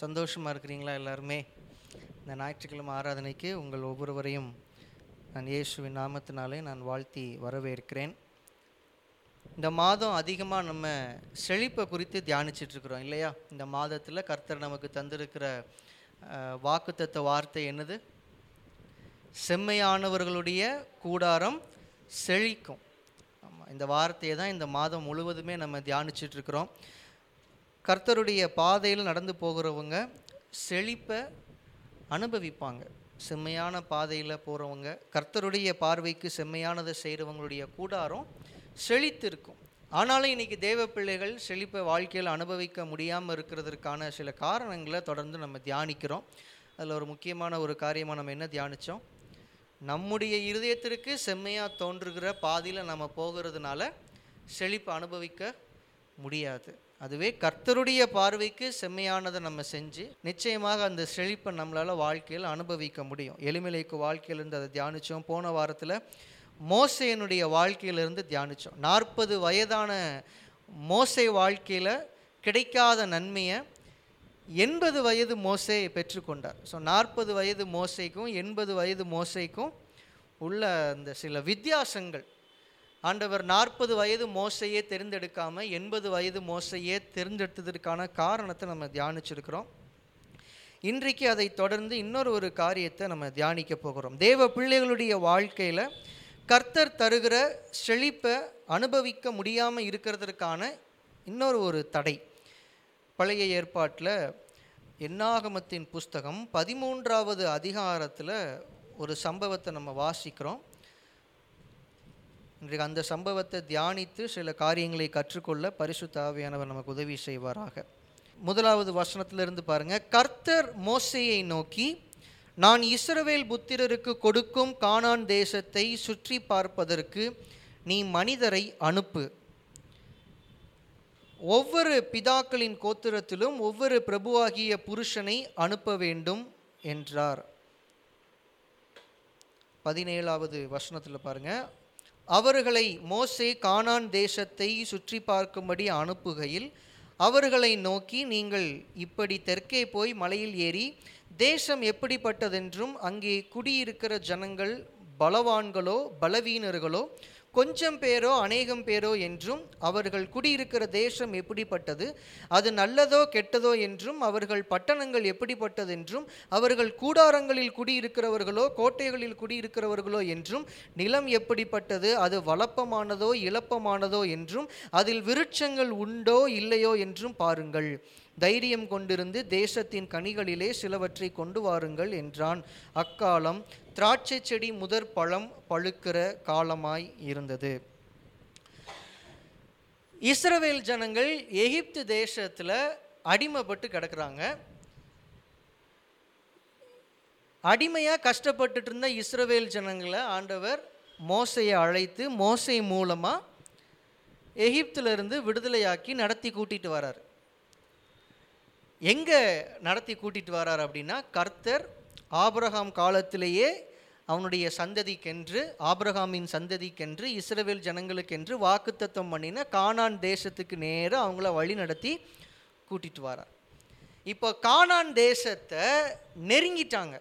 சந்தோஷமாக இருக்கிறீங்களா எல்லாருமே? இந்த ஞாயிற்றுக்கிழமை ஆராதனைக்கு உங்கள் ஒவ்வொருவரையும் நான் இயேசுவின் நாமத்தினாலே நான் வாழ்த்தி வரவேற்கிறேன். இந்த மாதம் அதிகமாக நம்ம செழிப்பை குறித்து தியானிச்சிட்ருக்குறோம் இல்லையா? இந்த மாதத்தில் கர்த்தர் நமக்கு தந்திருக்கிற வாக்குத்தத்த வார்த்தை என்னது? செம்மையானவர்களுடைய கூடாரம் செழிக்கும். ஆமாம் இந்த வார்த்தையை தான் இந்த மாதம் முழுவதுமே நம்ம தியானிச்சிட்ருக்குறோம். இருக்கிறோம் கர்த்தருடைய பாதையில் நடந்து போகிறவங்க செழிப்பை அனுபவிப்பாங்க. செம்மையான பாதையில் போகிறவங்க கர்த்தருடைய பார்வைக்கு செம்மையானதை செய்கிறவங்களுடைய கூடாரம் செழித்திருக்கும். ஆனாலும் இன்றைக்கி தேவ பிள்ளைகள் செழிப்பை வாழ்க்கையில் அனுபவிக்க முடியாமல் இருக்கிறதுக்கான சில காரணங்களை தொடர்ந்து நம்ம தியானிக்கிறோம். அதில் ஒரு முக்கியமான ஒரு காரியமாக நம்ம என்ன தியானித்தோம் நம்முடைய இருதயத்திற்கு செம்மையாக தோன்றுகிற பாதையில் நம்ம போகிறதுனால செழிப்பை அனுபவிக்க முடியாது. அதுவே கர்த்தருடைய பார்வைக்கு செம்மையானதை நம்ம செஞ்சு நிச்சயமாக அந்த செழிப்பை நம்மளால் வாழ்க்கையில் அனுபவிக்க முடியும். எளிமலைக்கு வாழ்க்கையிலேருந்து அதை தியானித்தோம் போன வாரத்தில் மோசையனுடைய வாழ்க்கையிலிருந்து தியானித்தோம் நாற்பது வயதான மோசை வாழ்க்கையில் கிடைக்காத நன்மையை எண்பது வயது மோசை பெற்றுக்கொண்டார் ஸோ நாற்பது வயது மோசைக்கும் எண்பது வயது மோசைக்கும் உள்ள அந்த சில வித்தியாசங்கள் ஆண்டவர் நாற்பது வயது மோசையே தேர்ந்தெடுக்காமல் எண்பது வயது மோசையே தேர்ந்தெடுத்ததற்கான காரணத்தை நம்ம தியானிச்சிருக்கிறோம். இன்றைக்கு அதை தொடர்ந்து இன்னொரு ஒரு காரியத்தை நம்ம தியானிக்க போகிறோம். தேவ பிள்ளைகளுடைய வாழ்க்கையில் கர்த்தர் தருகிற செழிப்பை அனுபவிக்க முடியாமல் இருக்கிறதுக்கான இன்னொரு ஒரு தடை. பழைய ஏற்பாட்டில் எண்ணாகமத்தின் புஸ்தகம் பதிமூன்றாவது அதிகாரத்தில் ஒரு சம்பவத்தை நம்ம வாசிக்கிறோம். இன்றைக்கு அந்த சம்பவத்தை தியானித்து சில காரியங்களை கற்றுக்கொள்ள பரிசுத்த ஆவியானவர் நமக்கு உதவி செய்வாராக. முதலாவது வசனத்திலிருந்து பாருங்க. கர்த்தர் மோசையை நோக்கி நான் இஸ்ரவேல் புத்திரருக்கு கொடுக்கும் கானான் தேசத்தை சுற்றி பார்ப்பதற்கு நீ மனிதரை அனுப்பு. ஒவ்வொரு பிதாக்களின் கோத்திரத்திலும் ஒவ்வொரு பிரபுவாகிய புருஷனை அனுப்ப வேண்டும் என்றார். பதினேழாவது வசனத்தில் பாருங்கள் அவர்களை மோசே கானான் தேசத்தை சுற்றி பார்க்கும்படி அனுப்புகையில் அவர்களை நோக்கி நீங்கள் இப்படி தெற்கே போய் மலையில் ஏறி தேசம் எப்படிப்பட்டதென்றும் அங்கே குடியிருக்கிற ஜனங்கள் பலவான்களோ பலவீனர்களோ கொஞ்சம் பேரோ அநேகம் பேரோ என்றும் அவர்கள் குடியிருக்கிற தேசம் எப்படிப்பட்டது? அது நல்லதோ கெட்டதோ என்றும் அவர்கள் பட்டணங்கள் எப்படிப்பட்டதென்றும் அவர்கள் கூடாரங்களில் குடியிருக்கிறவர்களோ கோட்டைகளில் குடியிருக்கிறவர்களோ என்றும் நிலம் எப்படிப்பட்டது? அது வளப்பமானதோ இழப்பமானதோ என்றும் அதில் விருட்சங்கள் உண்டோ இல்லையோ என்றும் பாருங்கள். தைரியம் கொண்டிருந்து தேசத்தின் கனிகளிலே சிலவற்றை கொண்டு வாருங்கள் என்றான். அக்காலம் திராட்சை செடி முதற் பழம் பழுக்கிற காலமாய் இருந்தது. இஸ்ரவேல் ஜனங்கள் எகிப்து தேசத்தில் அடிமைப்பட்டு கிடக்குறாங்க. அடிமையாக கஷ்டப்பட்டுட்டு இருந்த இஸ்ரவேல் ஜனங்களை ஆண்டவர் மோசையை அழைத்து மோசை மூலமாக எகிப்திலிருந்து விடுதலையாக்கி நடத்தி கூட்டிகிட்டு வரார். எங்கே நடத்தி கூட்டிட்டு வரார் அப்படின்னா கர்த்தர் ஆபிரகாம் காலத்திலேயே அவனுடைய சந்ததிக்கென்று ஆபிரகாமின் சந்ததிக்கென்று இஸ்ரவேல் ஜனங்களுக்கென்று வாக்குத்தத்தம் பண்ணின கானான் தேசத்துக்கு நேராக அவங்கள வழி நடத்தி கூட்டிட்டு வரார். இப்போ கானான் தேசத்தை நெருங்கிட்டாங்க.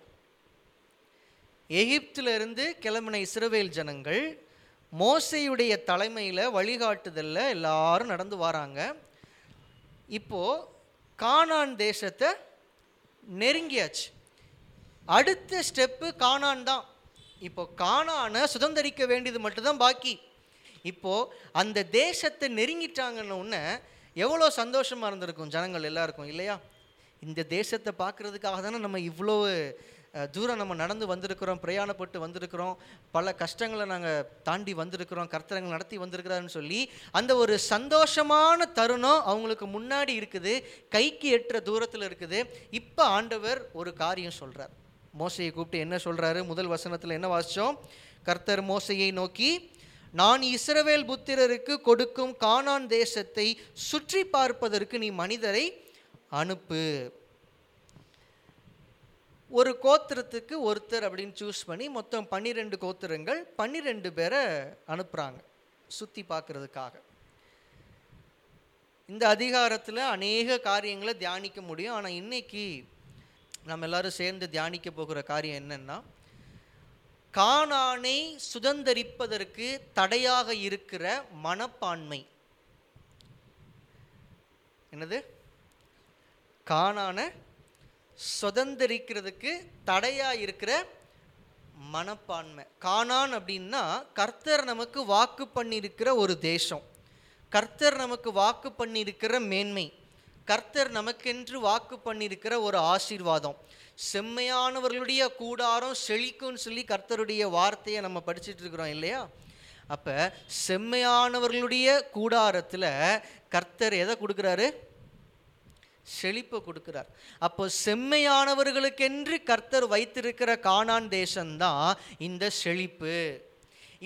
எகிப்திலிருந்து கிளம்பின இஸ்ரவேல் ஜனங்கள் மோசையுடைய தலைமையில் வழிகாட்டுதலில் எல்லாரும் நடந்து வராங்க. இப்போது கானான் தேசத்தை நெருங்கியாச்சு. அடுத்த ஸ்டெப்பு கானான் தான். இப்போ கானானை சுதந்திரிக்க வேண்டியது மட்டும்தான் பாக்கி. இப்போது அந்த தேசத்தை நெருங்கிட்டாங்கன்னு உடனே எவ்வளோ சந்தோஷமாக இருந்திருக்கும் ஜனங்கள் எல்லாருக்கும் இல்லையா? இந்த தேசத்தை பார்க்குறதுக்காக தானே நம்ம இவ்வளோ தூரம் நம்ம நடந்து வந்திருக்கிறோம் பிரயாணப்பட்டு வந்திருக்கிறோம் பல கஷ்டங்களை நாங்கள் தாண்டி வந்திருக்கிறோம் கர்த்தரங்கள் நடத்தி வந்திருக்கிறாருன்னு சொல்லி அந்த ஒரு சந்தோஷமான தருணம் அவங்களுக்கு முன்னாடி இருக்குது கைக்கு எட்டுற தூரத்தில் இருக்குது. இப்போ ஆண்டவர் ஒரு காரியம் சொல்கிறார் மோசையை கூப்பிட்டு என்ன சொல்கிறாரு முதல் வசனத்தில் என்ன வாசித்தோம் கர்த்தர் மோசையை நோக்கி நான் இஸ்ரவேல் புத்திரருக்கு கொடுக்கும் கானான் தேசத்தை சுற்றி பார்ப்பதற்கு நீ மனிதரை அனுப்பு. ஒரு கோத்திரத்துக்கு ஒருத்தர் அப்படின்னு சூஸ் பண்ணி மொத்தம் பன்னிரெண்டு கோத்திரங்கள் பன்னிரெண்டு பேரை அனுப்புகிறாங்க சுற்றி பார்க்குறதுக்காக. இந்த அதிகாரத்தில் அநேக காரியங்களை தியானிக்க முடியும். ஆனால் இன்றைக்கி நம்ம எல்லோரும் சேர்ந்து தியானிக்க போகிற காரியம் என்னென்னா காணானை சுதந்தரிப்பதற்கு தடையாக இருக்கிற மனப்பான்மை. என்னது? காணானை சுதந்தரிக்கிறதுக்கு தடையாக இருக்கிற மனப்பான்மை. கானான் அப்படின்னா கர்த்தர் நமக்கு வாக்கு பண்ணியிருக்கிற ஒரு தேசம். கர்த்தர் நமக்கு வாக்கு பண்ணியிருக்கிற மேன்மை. கர்த்தர் நமக்கென்று வாக்கு பண்ணியிருக்கிற ஒரு ஆசீர்வாதம். செம்மையானவர்களுடைய கூடாரம் செழிக்கும்னு சொல்லி கர்த்தருடைய வார்த்தையை நம்ம படிச்சுட்டு இருக்கிறோம் இல்லையா? அப்போ செம்மையானவர்களுடைய கூடாரத்தில் கர்த்தர் எதை கொடுக்குறாரு? செழிப்பை கொடுக்கிறார். அப்போ செம்மையானவர்களுக்கென்று கர்த்தர் வைத்திருக்கிற காணான் தேசம்தான் இந்த செழிப்பு.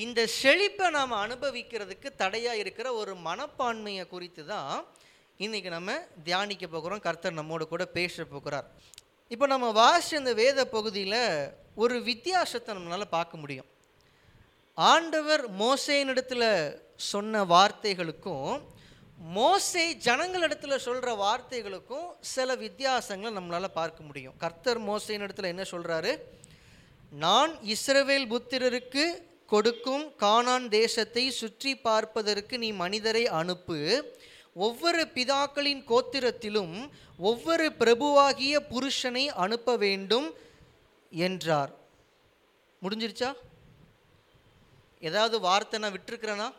இந்த செழிப்பை நாம் அனுபவிக்கிறதுக்கு தடையாக இருக்கிற ஒரு மனப்பான்மையை குறித்து தான் இன்றைக்கி நம்ம தியானிக்க போகிறோம். கர்த்தர் நம்மோடு கூட பேச போகிறார். இப்போ நம்ம வாசி இந்த வேத பகுதியில் ஒரு வித்தியாசத்தை நம்மளால் பார்க்க முடியும். ஆண்டவர் மோசையினிடத்தில் சொன்ன வார்த்தைகளுக்கும் மோசை ஜனங்களிடத்துல சொல்கிற வார்த்தைகளுக்கும் சில வித்தியாசங்களை நம்மளால் பார்க்க முடியும். கர்த்தர் மோசேனிடத்தில் என்ன சொல்கிறாரு நான் இஸ்ரவேல் புத்திரருக்கு கொடுக்கும் கானான் தேசத்தை சுற்றி பார்ப்பதற்கு நீ மனிதரை அனுப்பு. ஒவ்வொரு பிதாக்களின் கோத்திரத்திலும் ஒவ்வொரு பிரபுவாகிய புருஷனை அனுப்ப வேண்டும் என்றார். முடிஞ்சிருச்சா? ஏதாவது வார்த்தை நான் விட்டுருக்கிறேனா?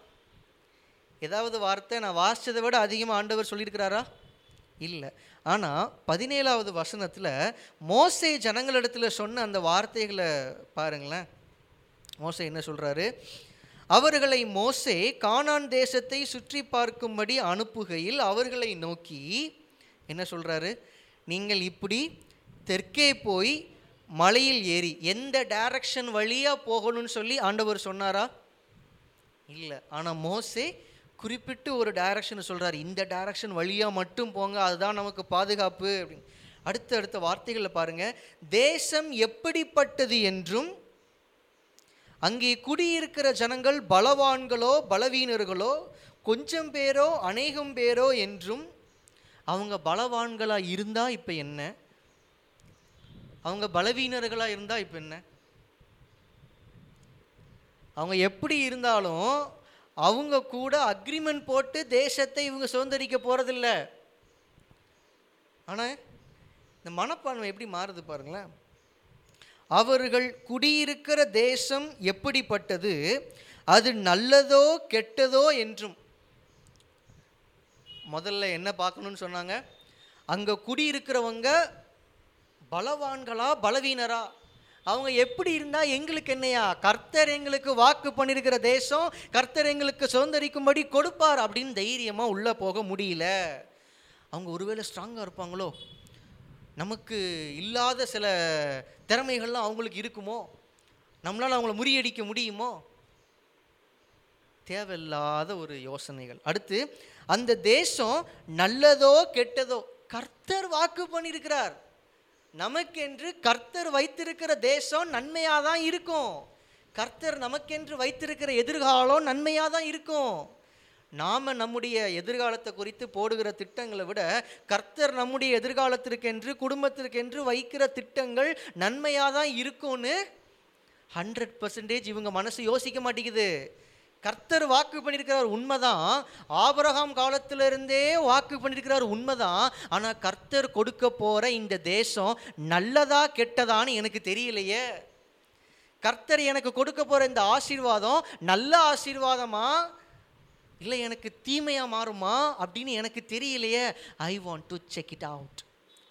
ஏதாவது வார்த்தை நான் வாசித்ததை விட அதிகமாக ஆண்டவர் சொல்லியிருக்கிறாரா? இல்லை. ஆனால் பதினேழாவது வசனத்தில் மோசை ஜனங்களிடத்தில் சொன்ன அந்த வார்த்தைகளை பாருங்களேன். மோசை என்ன சொல்கிறாரு அவர்களை மோசே கானான் தேசத்தை சுற்றி பார்க்கும்படி அனுப்புகையில் அவர்களை நோக்கி என்ன சொல்கிறாரு நீங்கள் இப்படி தெற்கே போய் மலையில் ஏறி எந்த டைரக்ஷன் வழியாக போகணும்னு சொல்லி ஆண்டவர் சொன்னாரா? இல்லை. ஆனால் மோசே குறிப்பிட்டு ஒரு டைரக்ஷன் சொல்கிறார் இந்த டைரக்ஷன் வழியாக மட்டும் போங்க அதுதான் நமக்கு பாதுகாப்பு அப்படின்னு. அடுத்த அடுத்த வார்த்தைகளை பாருங்கள் தேசம் எப்படிப்பட்டது என்றும் அங்கே குடியிருக்கிற ஜனங்கள் பலவான்களோ பலவீனர்களோ கொஞ்சம் பேரோ அநேகம் பேரோ என்றும் அவங்க பலவான்களாக இருந்தால் இப்போ என்ன? அவங்க பலவீனர்களாக இருந்தால் இப்போ என்ன? அவங்க எப்படி இருந்தாலும் அவங்க கூட அக்ரிமெண்ட் போட்டு தேசத்தை இவங்க சுதந்திரிக்க போகிறதில்ல ஆனால் இந்த மனப்பான்மை எப்படி மாறுது பாருங்களேன். அவர்கள் குடியிருக்கிற தேசம் எப்படிப்பட்டது? அது நல்லதோ கெட்டதோ என்றும். முதல்ல என்ன பார்க்கணும்னு சொன்னாங்க? அங்கே குடியிருக்கிறவங்க பலவான்களா பலவீனரா? அவங்க எப்படி இருந்தால் எங்களுக்கு என்னையா? கர்த்தர் எங்களுக்கு வாக்கு பண்ணியிருக்கிற தேசம் கர்த்தர் எங்களுக்கு சுதந்திரிக்கும்படி கொடுப்பார் அப்படின்னு தைரியமாக உள்ளே போக முடியல. அவங்க ஒருவேளை ஸ்ட்ராங்காக இருப்பாங்களோ? நமக்கு இல்லாத சில திறமைகள்லாம் அவங்களுக்கு இருக்குமோ? நம்மளால் அவங்கள முறியடிக்க முடியுமோ? தேவையில்லாத ஒரு யோசனைகள். அடுத்து அந்த தேசம் நல்லதோ கெட்டதோ கர்த்தர் வாக்கு பண்ணியிருக்கிறார் நமக்கென்று கர்த்தர் வைத்திருக்கிற தேசம் நன்மையாக தான் இருக்கும். கர்த்தர் நமக்கென்று வைத்திருக்கிற எதிர்காலம் நன்மையாக தான் இருக்கும். நாம் நம்முடைய எதிர்காலத்தை குறித்து போடுகிற திட்டங்களை விட கர்த்தர் நம்முடைய எதிர்காலத்திற்கென்று குடும்பத்திற்கென்று வைக்கிற திட்டங்கள் நன்மையாக தான் இருக்கும்னு ஹண்ட்ரட் பர்சன்டேஜ் இவங்க மனசு யோசிக்க மாட்டேங்குது. கர்த்தர் வாக்கு பண்ணியிருக்கிறார் உண்மைதான். ஆபரகாம் காலத்திலிருந்தே வாக்கு பண்ணியிருக்கிறார் உண்மைதான். ஆனால் கர்த்தர் கொடுக்க போகிற இந்த தேசம் நல்லதா கெட்டதான்னு எனக்கு தெரியலையே. கர்த்தர் எனக்கு கொடுக்க போகிற இந்த ஆசீர்வாதம் நல்ல ஆசீர்வாதமா? இல்லை எனக்கு தீமையாக மாறுமா அப்படின்னு எனக்கு தெரியலையே. I want to check it out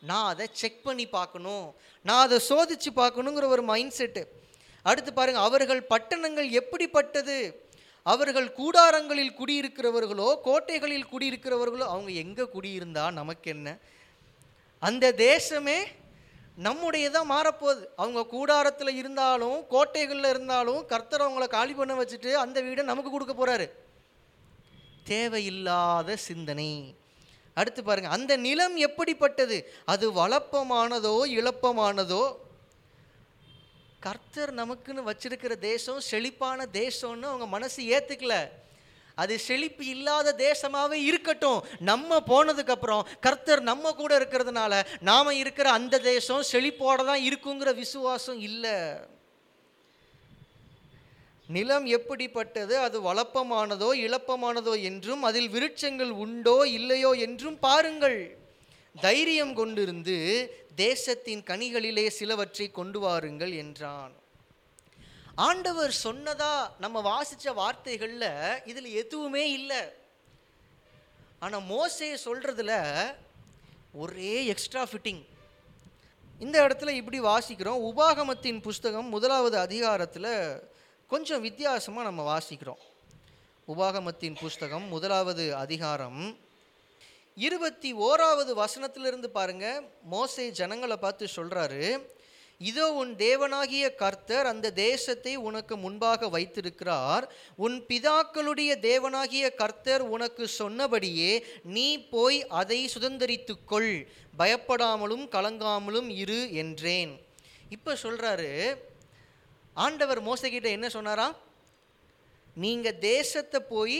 நான் அதை செக் பண்ணி பார்க்கணும். நான் அதை சோதிச்சு பார்க்கணுங்கிற ஒரு மைண்ட் செட்டு அடுத்து பாருங்கள் அவர்கள் பட்டணங்கள் எப்படிப்பட்டது? அவர்கள் கூடாரங்களில் குடியிருக்கிறவர்களோ கோட்டைகளில் குடியிருக்கிறவர்களோ அவங்க எங்கே குடியிருந்தா நமக்கு என்ன? அந்த தேசமே நம்முடையதான் மாறப்போகுது. அவங்க கூடாரத்தில் இருந்தாலும் கோட்டைகளில் இருந்தாலும் கர்த்தர் அவங்கள காலி பண்ண வச்சுட்டு அந்த வீடை நமக்கு கொடுக்க போகிறாரு தேவையில்லாத சிந்தனை. அடுத்து பாருங்கள் அந்த நிலம் எப்படிப்பட்டது? அது வளப்பமானதோ இழப்பமானதோ கர்த்தர் நமக்குன்னு வச்சிருக்கிற தேசம் செழிப்பான தேசம்னு அவங்க மனசு ஏற்றுக்கல அது செழிப்பு இல்லாத தேசமாகவே இருக்கட்டும். நம்ம போனதுக்கப்புறம் கர்த்தர் நம்ம கூட இருக்கிறதுனால நாம இருக்கிற அந்த தேசம் செழிப்போட தான் இருக்குங்கிற விசுவாசம் இல்லை. நிலம் எப்படிப்பட்டது? அது வளப்பமானதோ இழப்பமானதோ என்றும் அதில் விருட்சங்கள் உண்டோ இல்லையோ என்றும் பாருங்கள். தைரியம் கொண்டிருந்து தேசத்தின் கனிகளிலே சிலவற்றை கொண்டு வாருங்கள் என்றான். ஆண்டவர் சொன்னதா நம்ம வாசிச்ச வார்த்தைகளில் இதில் எதுவுமே இல்லை. ஆனால் மோசே சொல்கிறதுல ஒரே எக்ஸ்ட்ரா ஃபிட்டிங் இந்த இடத்துல இப்படி வாசிக்கிறோம். உபாகமத்தின் புஸ்தகம் முதலாவது அதிகாரத்தில் கொஞ்சம் வித்தியாசமாக நம்ம வாசிக்கிறோம். உபாகமத்தின் புஸ்தகம் முதலாவது அதிகாரம் இருபத்தி ஓராவது வசனத்திலிருந்து பாருங்க. மோசை ஜனங்களை பார்த்து சொல்கிறாரு இதோ உன் தேவனாகிய கர்த்தர் அந்த தேசத்தை உனக்கு முன்பாக வைத்திருக்கிறார். உன் பிதாக்களுடைய தேவனாகிய கர்த்தர் உனக்கு சொன்னபடியே நீ போய் அதை சுதந்தரித்துக் கொள் பயப்படாமலும் கலங்காமலும் இரு என்றேன். இப்போ சொல்கிறாரு ஆண்டவர் மோசகிட்ட என்ன சொன்னாரா? நீங்கள் தேசத்தை போய்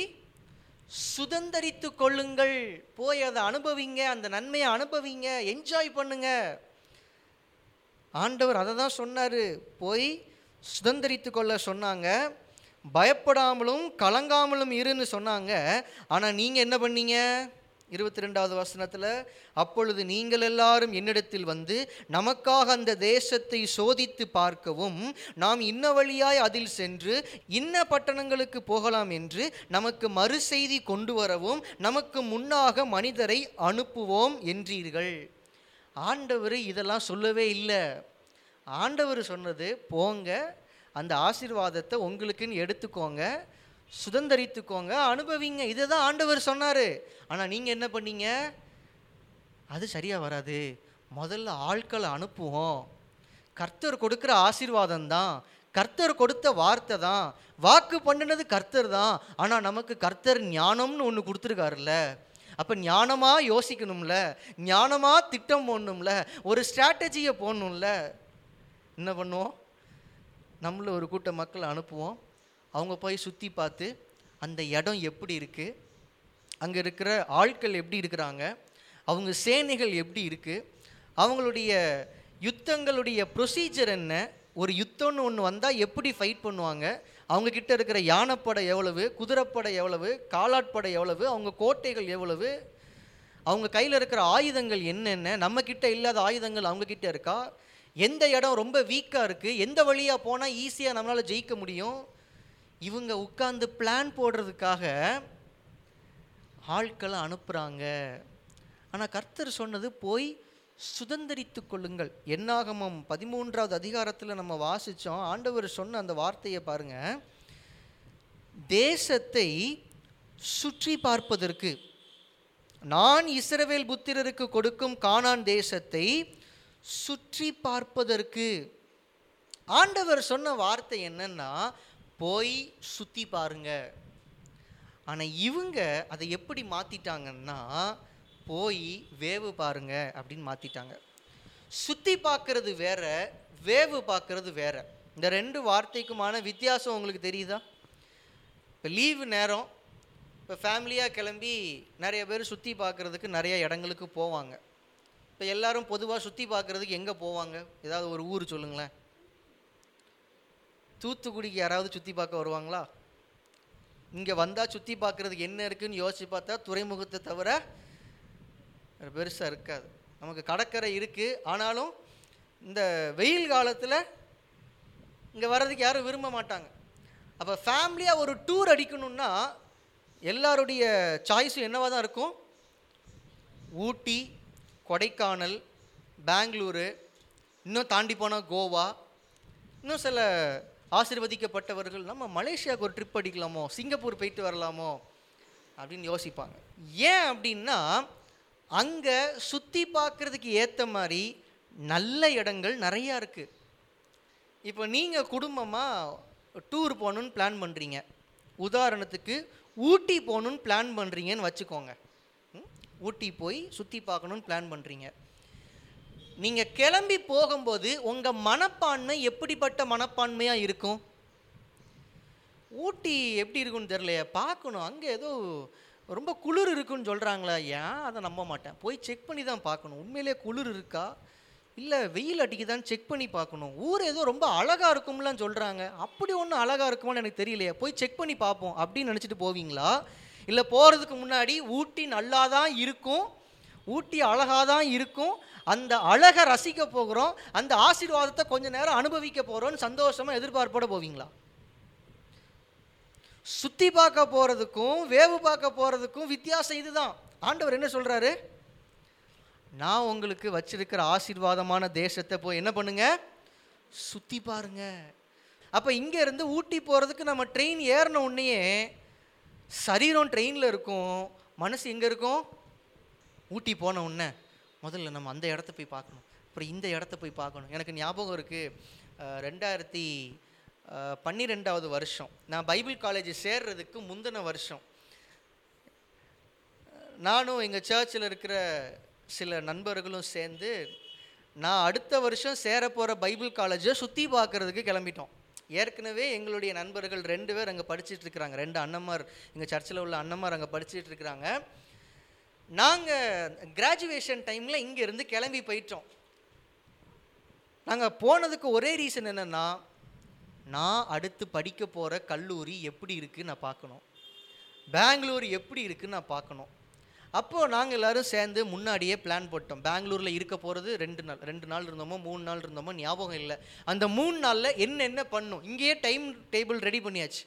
சுதந்திரித்து கொள்ளுங்கள். போய் அதை அனுபவிங்க அந்த நன்மையை அனுபவிங்க என்ஜாய் பண்ணுங்க. ஆண்டவர் அதை தான் சொன்னார். போய் சுதந்திரித்து கொள்ள சொன்னாங்க. பயப்படாமலும் கலங்காமலும் இருன்னு சொன்னாங்க. ஆனால் நீங்கள் என்ன பண்ணீங்க? இருபத்தி ரெண்டாவது வசனத்தில் அப்பொழுது நீங்கள் எல்லாரும் என்னிடத்தில் வந்து நமக்காக அந்த தேசத்தை சோதித்து பார்க்கவும் நாம் இன்ன வழியாய் அதில் சென்று இன்ன பட்டணங்களுக்கு போகலாம் என்று நமக்கு மறு செய்தி கொண்டு வரவும் நமக்கு முன்னாக மனிதரை அனுப்புவோம் என்றீர்கள். ஆண்டவர் இதெல்லாம் சொல்லவே இல்லை. ஆண்டவர் சொன்னது போங்க அந்த ஆசீர்வாதத்தை உங்களுக்குன்னு எடுத்துக்கோங்க. சுதந்தரித்துக்கோங்க அனுபவிங்க. இதை தான் ஆண்டவர் சொன்னார். ஆனால் நீங்கள் என்ன பண்ணீங்க? அது சரியாக வராது. முதல்ல ஆட்களை அனுப்புவோம். கர்த்தர் கொடுக்குற ஆசீர்வாதம் தான். கர்த்தர் கொடுத்த வார்த்தை தான். வாக்கு பண்ணினது கர்த்தர் தான். ஆனால் நமக்கு கர்த்தர் ஞானம்னு ஒன்று கொடுத்துருக்காருல்ல. அப்போ ஞானமாக யோசிக்கணும்ல. ஞானமாக திட்டம் போடணும்ல. ஒரு ஸ்ட்ராட்டஜியை போடணும்ல. என்ன பண்ணுவோம்? நம்மள ஒரு கூட்ட மக்களை அனுப்புவோம். அவங்க போய் சுற்றி பார்த்து அந்த இடம் எப்படி இருக்குது அங்கே இருக்கிற ஆட்கள் எப்படி இருக்கிறாங்க? அவங்க சேனைகள் எப்படி இருக்குது அவங்களுடைய யுத்தங்களுடைய ப்ரொசீஜர் என்ன? ஒரு யுத்தம்னு ஒன்று வந்தால் எப்படி ஃபைட் பண்ணுவாங்க? அவங்க கிட்ட இருக்கிற யானைப்படை எவ்வளவு குதிரைப்படை எவ்வளவு காலாட்படை எவ்வளவு அவங்க கோட்டைகள் எவ்வளவு அவங்க கையில் இருக்கிற ஆயுதங்கள் என்னென்ன நம்ம கிட்ட இல்லாத ஆயுதங்கள் அவங்கக்கிட்ட இருக்கா? எந்த இடம் ரொம்ப வீக்காக இருக்குது எந்த வழியாக போனால் ஈஸியாக நம்மளால் ஜெயிக்க முடியும்? இவங்க உட்காந்து பிளான் போடுறதுக்காக ஆட்களை அனுப்புகிறாங்க ஆனால் கர்த்தர் சொன்னது போய் சுதந்தரித்து கொள்ளுங்கள். என்னாகமம் பதிமூன்றாவது அதிகாரத்தில் நம்ம வாசித்தோம் ஆண்டவர் சொன்ன அந்த வார்த்தையை பாருங்கள் தேசத்தை சுற்றி பார்ப்பதற்கு நான் இஸ்ரவேல் புத்திரருக்கு கொடுக்கும் கானான் தேசத்தை சுற்றி பார்ப்பதற்கு. ஆண்டவர் சொன்ன வார்த்தை என்னன்னா போய் சுற்றி பாருங்க. ஆனால் இவங்க அதை எப்படி மாற்றிட்டாங்கன்னா போய் வேவு பாருங்க அப்படின்னு மாற்றிட்டாங்க சுற்றி பார்க்குறது வேற வேவு பார்க்குறது வேற. இந்த ரெண்டு வார்த்தைக்குமான வித்தியாசம் உங்களுக்கு தெரியுதா? இப்போ லீவு நேரம் இப்போ ஃபேமிலியாக கிளம்பி நிறைய பேர் சுற்றி பார்க்குறதுக்கு நிறைய இடங்களுக்கு போவாங்க. இப்போ எல்லோரும் பொதுவாக சுற்றி பார்க்குறதுக்கு எங்கே போவாங்க? ஏதாவது ஒரு ஊர் சொல்லுங்களேன். தூத்துக்குடிக்கு யாராவது சுற்றி பார்க்க வருவாங்களா? இங்கே வந்தால் சுற்றி பார்க்குறதுக்கு என்ன இருக்குன்னு யோசித்து பார்த்தா துறைமுகத்தை தவிர பெருசாக இருக்காது. நமக்கு கடற்கரை இருக்குது ஆனாலும் இந்த வெயில் காலத்தில் இங்கே வர்றதுக்கு யாரும் விரும்ப மாட்டாங்க. அப்போ ஃபேமிலியாக ஒரு டூர் அடிக்கணும்னா எல்லாருடைய சாய்ஸும் என்னவாக தான் இருக்கும்? ஊட்டி கொடைக்கானல் பெங்களூரு இன்னும் தாண்டி போனால் கோவா இன்னும் சில ஆசிர்வதிக்கப்பட்டவர்கள் நம்ம மலேசியாவுக்கு ஒரு ட்ரிப் அடிக்கலாமோ சிங்கப்பூர் போயிட்டு வரலாமோ அப்படின்னு யோசிப்பாங்க. ஏன் அப்படின்னா அங்கே சுற்றி பார்க்குறதுக்கு ஏற்ற மாதிரி நல்ல இடங்கள் நிறையா இருக்குது இப்போ நீங்கள் குடும்பமாக டூர் போகணுன்னு பிளான் பண்ணுறீங்க உதாரணத்துக்கு ஊட்டி போகணுன்னு பிளான் பண்ணுறீங்கன்னு வச்சுக்கோங்க. ஊட்டி போய் சுற்றி பார்க்கணுன்னு பிளான் பண்ணுறீங்க நீங்கள் கிளம்பி போகும்போது உங்கள் மனப்பான்மை எப்படிப்பட்ட மனப்பான்மையாக இருக்கும்? ஊட்டி எப்படி இருக்குன்னு தெரியலையே பார்க்கணும். அங்கே ஏதோ ரொம்ப குளிர் இருக்குன்னு சொல்கிறாங்களா ஏன்? அதை நம்ப மாட்டேன். போய் செக் பண்ணி தான் பார்க்கணும். உண்மையிலே குளிர் இருக்கா? இல்லை வெயில் அடிக்குதான்னு செக் பண்ணி பார்க்கணும். ஊர் ஏதோ ரொம்ப அழகாக இருக்கும்லாம் சொல்கிறாங்க அப்படி ஒன்றும் அழகாக இருக்குமான்னு எனக்கு தெரியலையே. போய் செக் பண்ணி பார்ப்போம். அப்படின்னு நினச்சிட்டு போவீங்களா? இல்லை போகிறதுக்கு முன்னாடி ஊட்டி நல்லா தான் இருக்கும். ஊட்டி அழகாக தான் இருக்கும். அந்த அழகை ரசிக்க போகிறோம் அந்த ஆசீர்வாதத்தை கொஞ்ச நேரம் அனுபவிக்க போகிறோம்னு சந்தோஷமாக எதிர்பார்ப்போட போவீங்களா? சுற்றி பார்க்க போகிறதுக்கும் வேவு பார்க்க போகிறதுக்கும் வித்தியாசம் இதுதான். ஆண்டவர் என்ன சொல்கிறாரு நான் உங்களுக்கு வச்சிருக்கிற ஆசீர்வாதமான தேசத்தை போய் என்ன பண்ணுங்க? சுற்றி பாருங்க. அப்போ இங்கேருந்து ஊட்டி போகிறதுக்கு நம்ம ட்ரெயின் ஏறின உடனேயே சரீரம் ட்ரெயினில் இருக்கும் மனசு எங்கே இருக்கும்? ஊட்டி போன உடனே. முதல்ல நம்ம அந்த இடத்த போய் பார்க்கணும். அப்புறம் இந்த இடத்த போய் பார்க்கணும். எனக்கு ஞாபகம் இருக்குது ரெண்டாயிரத்தி பன்னிரெண்டாவது வருஷம். நான் பைபிள் காலேஜ் சேர்றதுக்கு முந்தின வருஷம். நானும் எங்கள் சர்ச்சில் இருக்கிற சில நண்பர்களும் சேர்ந்து நான் அடுத்த வருஷம் சேர போகிற பைபிள் காலேஜை சுற்றி பார்க்குறதுக்கு கிளம்பிட்டோம். ஏற்கனவே எங்களுடைய நண்பர்கள் ரெண்டு பேர் அங்கே படிச்சுட்டு இருக்கிறாங்க. ரெண்டு அண்ணம்மார் எங்கள் சர்ச்சில் உள்ள அண்ணம்மார் அங்கே படிச்சிட்டு இருக்கிறாங்க. நாங்கள் கிராஜுவேஷன் டைமில் இங்கேருந்து கிளம்பி போயிட்டோம். நாங்கள் போனதுக்கு ஒரே ரீசன் என்னென்னா நான் அடுத்து படிக்க போகிற கல்லூரி எப்படி இருக்குன்னு நான் பார்க்கணும். பெங்களூர் எப்படி இருக்குன்னு நான் பார்க்கணும். அப்போது நாங்கள் எல்லாரும் சேர்ந்து முன்னாடியே பிளான் போட்டோம். பெங்களூரில் இருக்க போகிறது ரெண்டு நாள் ரெண்டு நாள் இருந்தோமோ மூணு நாள் இருந்தோமோ ஞாபகம் இல்லை. அந்த மூணு நாளில் என்னென்ன பண்ணும்? இங்கேயே டைம் டேபிள் ரெடி பண்ணியாச்சு.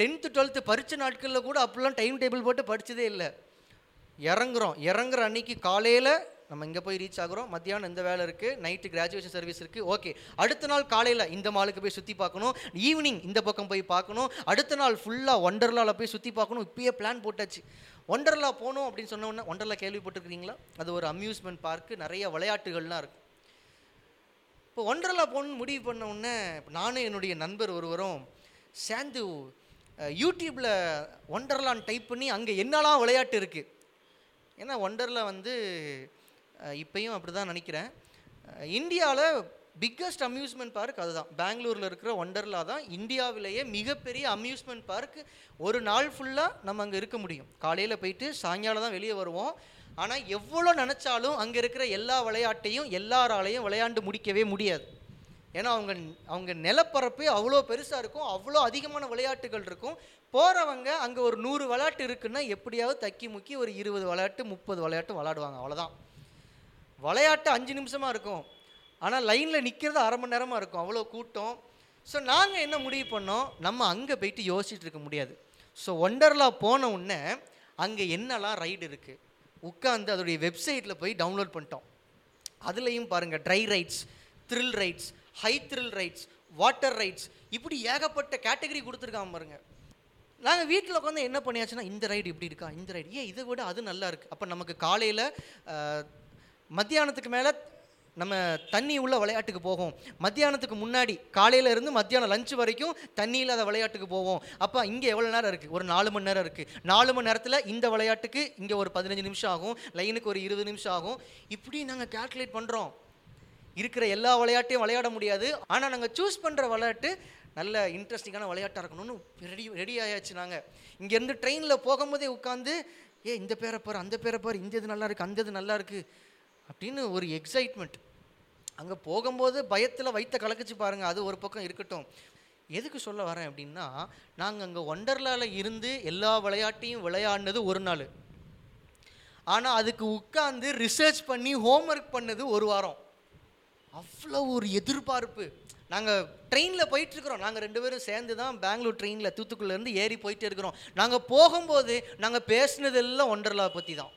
டென்த்து டுவெல்த்து பரிச்ச நாட்களில் கூட அப்போல்லாம் டைம் டேபிள் போட்டு படிச்சதே இல்லை. இறங்குறோம். இறங்குற அன்னைக்கு காலையில் நம்ம இங்கே போய் ரீச் ஆகுறோம். மத்தியானம் இந்த வேலை இருக்குது நைட்டு கிராஜுவேஷன் சர்வீஸ் இருக்குது ஓகே அடுத்த நாள் காலையில் இந்த மாலுக்கு போய் சுற்றி பார்க்கணும். ஈவினிங் இந்த பக்கம் போய் பார்க்கணும். அடுத்த நாள் ஃபுல்லாக ஒண்டர்லாவில் போய் சுற்றி பார்க்கணும். இப்பயே பிளான் போட்டாச்சு. ஒண்டர்லா போகணும் அப்படின்னு சொன்னோன்னே ஒண்டர்லா கேள்விப்பட்டிருக்கிறீங்களா அது ஒரு அம்யூஸ்மெண்ட் பார்க்கு நிறைய விளையாட்டுகள்லாம் இருக்குது இப்போ ஒண்டர்லா போகணுன்னு முடிவு பண்ண உடனே நானும் என்னுடைய நண்பர் ஒருவரும் சேர்ந்து யூடியூப்பில் ஒண்டர்லான்னு டைப் பண்ணி அங்கே என்னெல்லாம் விளையாட்டு இருக்குது ஏன்னா ஒண்டர்லா வந்து இப்பையும் அப்படி தான் நினைக்கிறேன் இந்தியாவில் பிக்கஸ்ட் அம்யூஸ்மெண்ட் பார்க் அதுதான். பெங்களூரில் இருக்கிற ஒண்டர்லா தான் இந்தியாவிலேயே மிகப்பெரிய அம்யூஸ்மெண்ட் பார்க் ஒரு நாள் ஃபுல்லாக நம்ம அங்கே இருக்க முடியும். காலையில் போயிட்டு சாயங்காலம் தான் வெளியே வருவோம். ஆனால் எவ்வளோ நினச்சாலும் அங்கே இருக்கிற எல்லா விளையாட்டையும் எல்லாராலையும் விளையாண்டு முடிக்கவே முடியாது. ஏன்னா அவங்க அவங்க நிலப்பரப்பு அவ்வளோ பெருசாக இருக்கும் அவ்வளோ அதிகமான விளையாட்டுகள் இருக்கும். போகிறவங்க அங்கே ஒரு நூறு விளையாட்டு இருக்குன்னா எப்படியாவது தக்கி முக்கி ஒரு இருபது விளையாட்டு முப்பது விளையாட்டு விளையாடுவாங்க அவ்வளோதான் விளையாட்டு அஞ்சு நிமிஷமாக இருக்கும். ஆனால் லைனில் நிற்கிறது அரை மணி நேரமாக இருக்கும் அவ்வளோ கூட்டம். ஸோ நாங்கள் என்ன முடிவு பண்ணோம்? நம்ம அங்கே போயிட்டு யோசிச்சுட்டு இருக்க முடியாது. ஸோ ஒண்டர்லா போன உடனே அங்கே என்னெல்லாம் ரைடு இருக்குது உட்காந்து அதோடைய வெப்சைட்டில் போய் டவுன்லோட் பண்ணிட்டோம். அதுலேயும் பாருங்கள் dry rides thrill rides high thrill rides water rides இப்படி ஏகப்பட்ட கேட்டகரி கொடுத்துருக்காங்க பாருங்க. நாங்கள் வீட்டில் உட்காந்து என்ன பண்ணியாச்சுன்னா இந்த ரைடு இப்படி இருக்கா இந்த ரைடு ஏன் இதை விட அது நல்லா இருக்குது அப்போ நமக்கு காலையில் மத்தியானத்துக்கு மேலே நம்ம தண்ணி உள்ள விளையாட்டுக்கு போவோம். மத்தியானத்துக்கு முன்னாடி காலையில இருந்து மத்தியானம் லஞ்ச் வரைக்கும் தண்ணி இல்லாத விளையாட்டுக்கு போவோம். அப்போ இங்கே எவ்வளோ நேரம் இருக்குது ஒரு நாலு மணி நேரம் இருக்குது நாலு மணி நேரத்தில் இந்த விளையாட்டுக்கு இங்கே ஒரு பதினஞ்சு நிமிஷம் ஆகும். லைனுக்கு ஒரு இருபது நிமிஷம் ஆகும். இப்படி நாங்கள் கால்குலேட் பண்ணுறோம் இருக்கிற எல்லா விளையாட்டையும் விளையாட முடியாது. ஆனால் நாங்கள் சூஸ் பண்ணுற விளையாட்டு நல்ல இன்ட்ரெஸ்டிங்கான விளையாட்டாக இருக்கணும்னு ரெடி ரெடி ஆயாச்சு நாங்கள் இங்கேருந்து ட்ரெயினில் போகும்போதே உட்காந்து ஏ இந்த பேரை பாரு அந்த பேரை பாரு இந்த இது நல்லா இருக்குது அந்த இது நல்லா இருக்குது அப்படின்னு ஒரு எக்ஸைட்மெண்ட் அங்கே போகும்போது பயத்தில் வைத்த கலக்குச்சு பாருங்கள் அது ஒரு பக்கம் இருக்கட்டும். எதுக்கு சொல்ல வரேன் அப்படின்னா நாங்கள் அங்கே ஒண்டர்லாவில் இருந்து எல்லா விளையாட்டையும் விளையாடினது ஒரு நாள். ஆனால் அதுக்கு உட்காந்து ரிசர்ச் பண்ணி ஹோம்ஒர்க் பண்ணது ஒரு வாரம். அவ்வளோ ஒரு எதிர்பார்ப்பு. நாங்கள் ட்ரெயினில் போயிட்டுருக்குறோம். நாங்கள் ரெண்டு பேரும் சேர்ந்து தான் பெங்களூர் ட்ரெயினில் தூத்துக்குள்ளேருந்து ஏறி போயிட்டு இருக்கிறோம் நாங்கள் போகும்போது நாங்கள் பேசினதெல்லாம் ஒண்டர்லா பற்றி தான்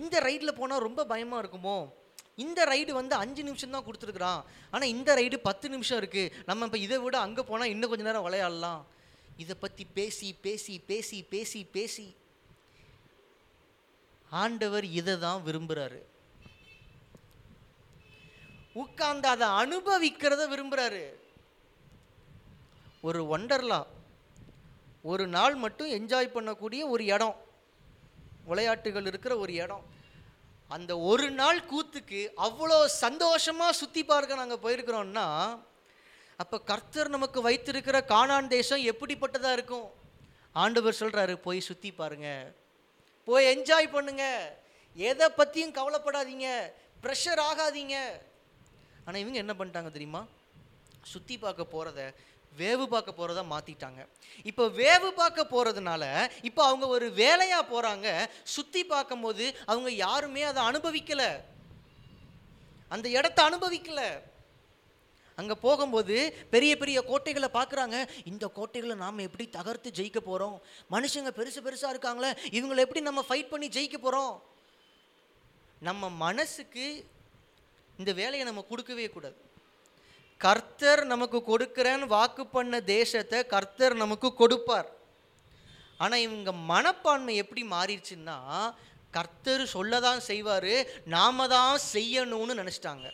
இந்த ரைடில் போனால் ரொம்ப பயமாக இருக்குமோ? இந்த ரைடு வந்து அஞ்சு நிமிஷம் தான் கொடுத்துருக்குறான். ஆனால் இந்த ரைடு பத்து நிமிஷம் இருக்குது நம்ம இப்போ இதை விட அங்கே போனால் இன்னும் கொஞ்சம் நேரம் விளையாடலாம். இதை பற்றி பேசி பேசி பேசி பேசி பேசி. ஆண்டவர் இதை தான் விரும்புகிறாரு உட்கார்ந்து அதை அனுபவிக்கிறத விரும்புகிறாரு ஒரு ஒண்டர்லா ஒரு நாள் மட்டும் என்ஜாய் பண்ணக்கூடிய ஒரு இடம். விளையாட்டுகள் இருக்கிற ஒரு இடம். அந்த ஒரு நாள் கூத்துக்கு அவ்வளோ சந்தோஷமாக சுற்றி பார்க்க நாங்கள் போயிருக்கிறோம்னா அப்போ கர்த்தர் நமக்கு வைத்திருக்கிற காணான் தேசம் எப்படிப்பட்டதாக இருக்கும்? ஆண்டவர் சொல்கிறாரு போய் சுற்றி பாருங்க. போய் என்ஜாய் பண்ணுங்க. எதை பற்றியும் கவலைப்படாதீங்க. ப்ரெஷர் ஆகாதீங்க. ஆனால் இவங்க என்ன பண்ணிட்டாங்க தெரியுமா? சுற்றி பார்க்க போகிறத வேவு பார்க்க போகிறத மாற்றிட்டாங்க இப்போ வேவு பார்க்க போகிறதுனால இப்போ அவங்க ஒரு வேலையாக போகிறாங்க சுற்றி பார்க்கும்போது அவங்க யாருமே அதை அனுபவிக்கலை. அந்த இடத்த அனுபவிக்கலை. அங்கே போகும்போது பெரிய பெரிய கோட்டைகளை பார்க்குறாங்க. இந்த கோட்டைகளை நாம் எப்படி தகர்த்து ஜெயிக்க போகிறோம் மனுஷங்க பெருசு பெருசாக இருக்காங்களே இவங்களை எப்படி நம்ம ஃபைட் பண்ணி ஜெயிக்க போகிறோம் நம்ம மனசுக்கு இந்த வேலையை நம்ம கொடுக்கவே கூடாது. கர்த்தர் நமக்கு கொடுக்குறேன்னு வாக்கு பண்ண தேசத்தை கர்த்தர் நமக்கு கொடுப்பார். ஆனால் இவங்க மனப்பான்மை எப்படி மாறிடுச்சுன்னா கர்த்தர் சொல்ல தான் செய்வார் நாம தான் செய்யணும்னு நினச்சிட்டாங்க.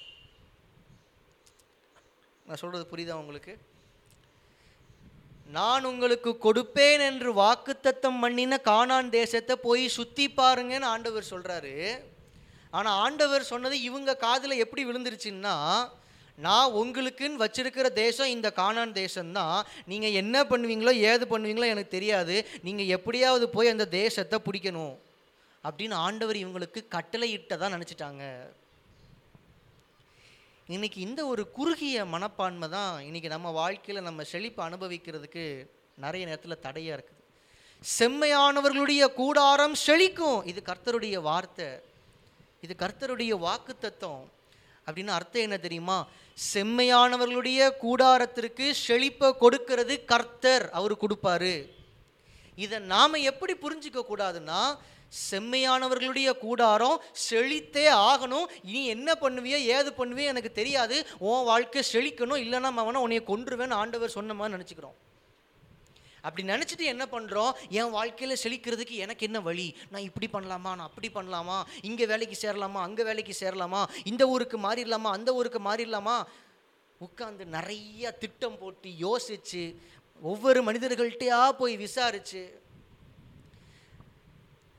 நான் சொல்கிறது புரியுதா உங்களுக்கு? நான் உங்களுக்கு கொடுப்பேன் என்று வாக்குத்தத்தம் பண்ணின கானான் தேசத்தை போய் சுற்றி பாருங்கன்னு ஆண்டவர் சொல்கிறாரு ஆனால் ஆண்டவர் சொன்னது இவங்க காதில் எப்படி விழுந்துருச்சுன்னா நான் உங்களுக்குன்னு வச்சிருக்கிற தேசம் இந்த காணான் தேசம்தான். நீங்கள் என்ன பண்ணுவீங்களோ ஏது பண்ணுவீங்களோ எனக்கு தெரியாது. நீங்கள் எப்படியாவது போய் அந்த தேசத்தை பிடிக்கணும் அப்படின்னு ஆண்டவர் இவங்களுக்கு கட்டளை இட்டதா நினச்சிட்டாங்க. இன்றைக்கி இந்த ஒரு குறுகிய மனப்பான்மை தான் இன்றைக்கி நம்ம வாழ்க்கையில் நம்ம செழிப்பு அனுபவிக்கிறதுக்கு நிறைய நேரத்தில் தடையாக இருக்குது. செம்மையானவர்களுடைய கூடாரம் செழிக்கும். இது கர்த்தருடைய வார்த்தை. இது கர்த்தருடைய வாக்கு தத்துவம் அப்படின்னு அர்த்தம் என்ன தெரியுமா? செம்மையானவர்களுடைய கூடாரத்திற்கு செழிப்பை கொடுக்கிறது கர்த்தர் அவர் கொடுப்பாரு. இதை நாம் எப்படி புரிஞ்சிக்க கூடாதுன்னா செம்மையானவர்களுடைய கூடாரம் செழித்தே ஆகணும். இனி என்ன பண்ணுவியோ ஏது பண்ணுவியோ எனக்கு தெரியாது. உன் வாழ்க்கை செழிக்கணும். இல்லைன்னா அவனை உன்னைய கொன்றுவேன்னு ஆண்டவர் சொன்ன மாதிரி நினச்சிக்கிறோம். அப்படி நினச்சிட்டு என்ன பண்ணுறோம் என் வாழ்க்கையில் செழிக்கிறதுக்கு எனக்கு என்ன வழி? நான் இப்படி பண்ணலாமா? நான் அப்படி பண்ணலாமா? இங்கே வேலைக்கு சேரலாமா? அங்கே வேலைக்கு சேரலாமா? இந்த ஊருக்கு மாறிடலாமா? அந்த ஊருக்கு மாறிடலாமா? உட்காந்து நிறைய திட்டம் போட்டு யோசிச்சு ஒவ்வொரு மனிதர்கள்ட்டையா போய் விசாரிச்சு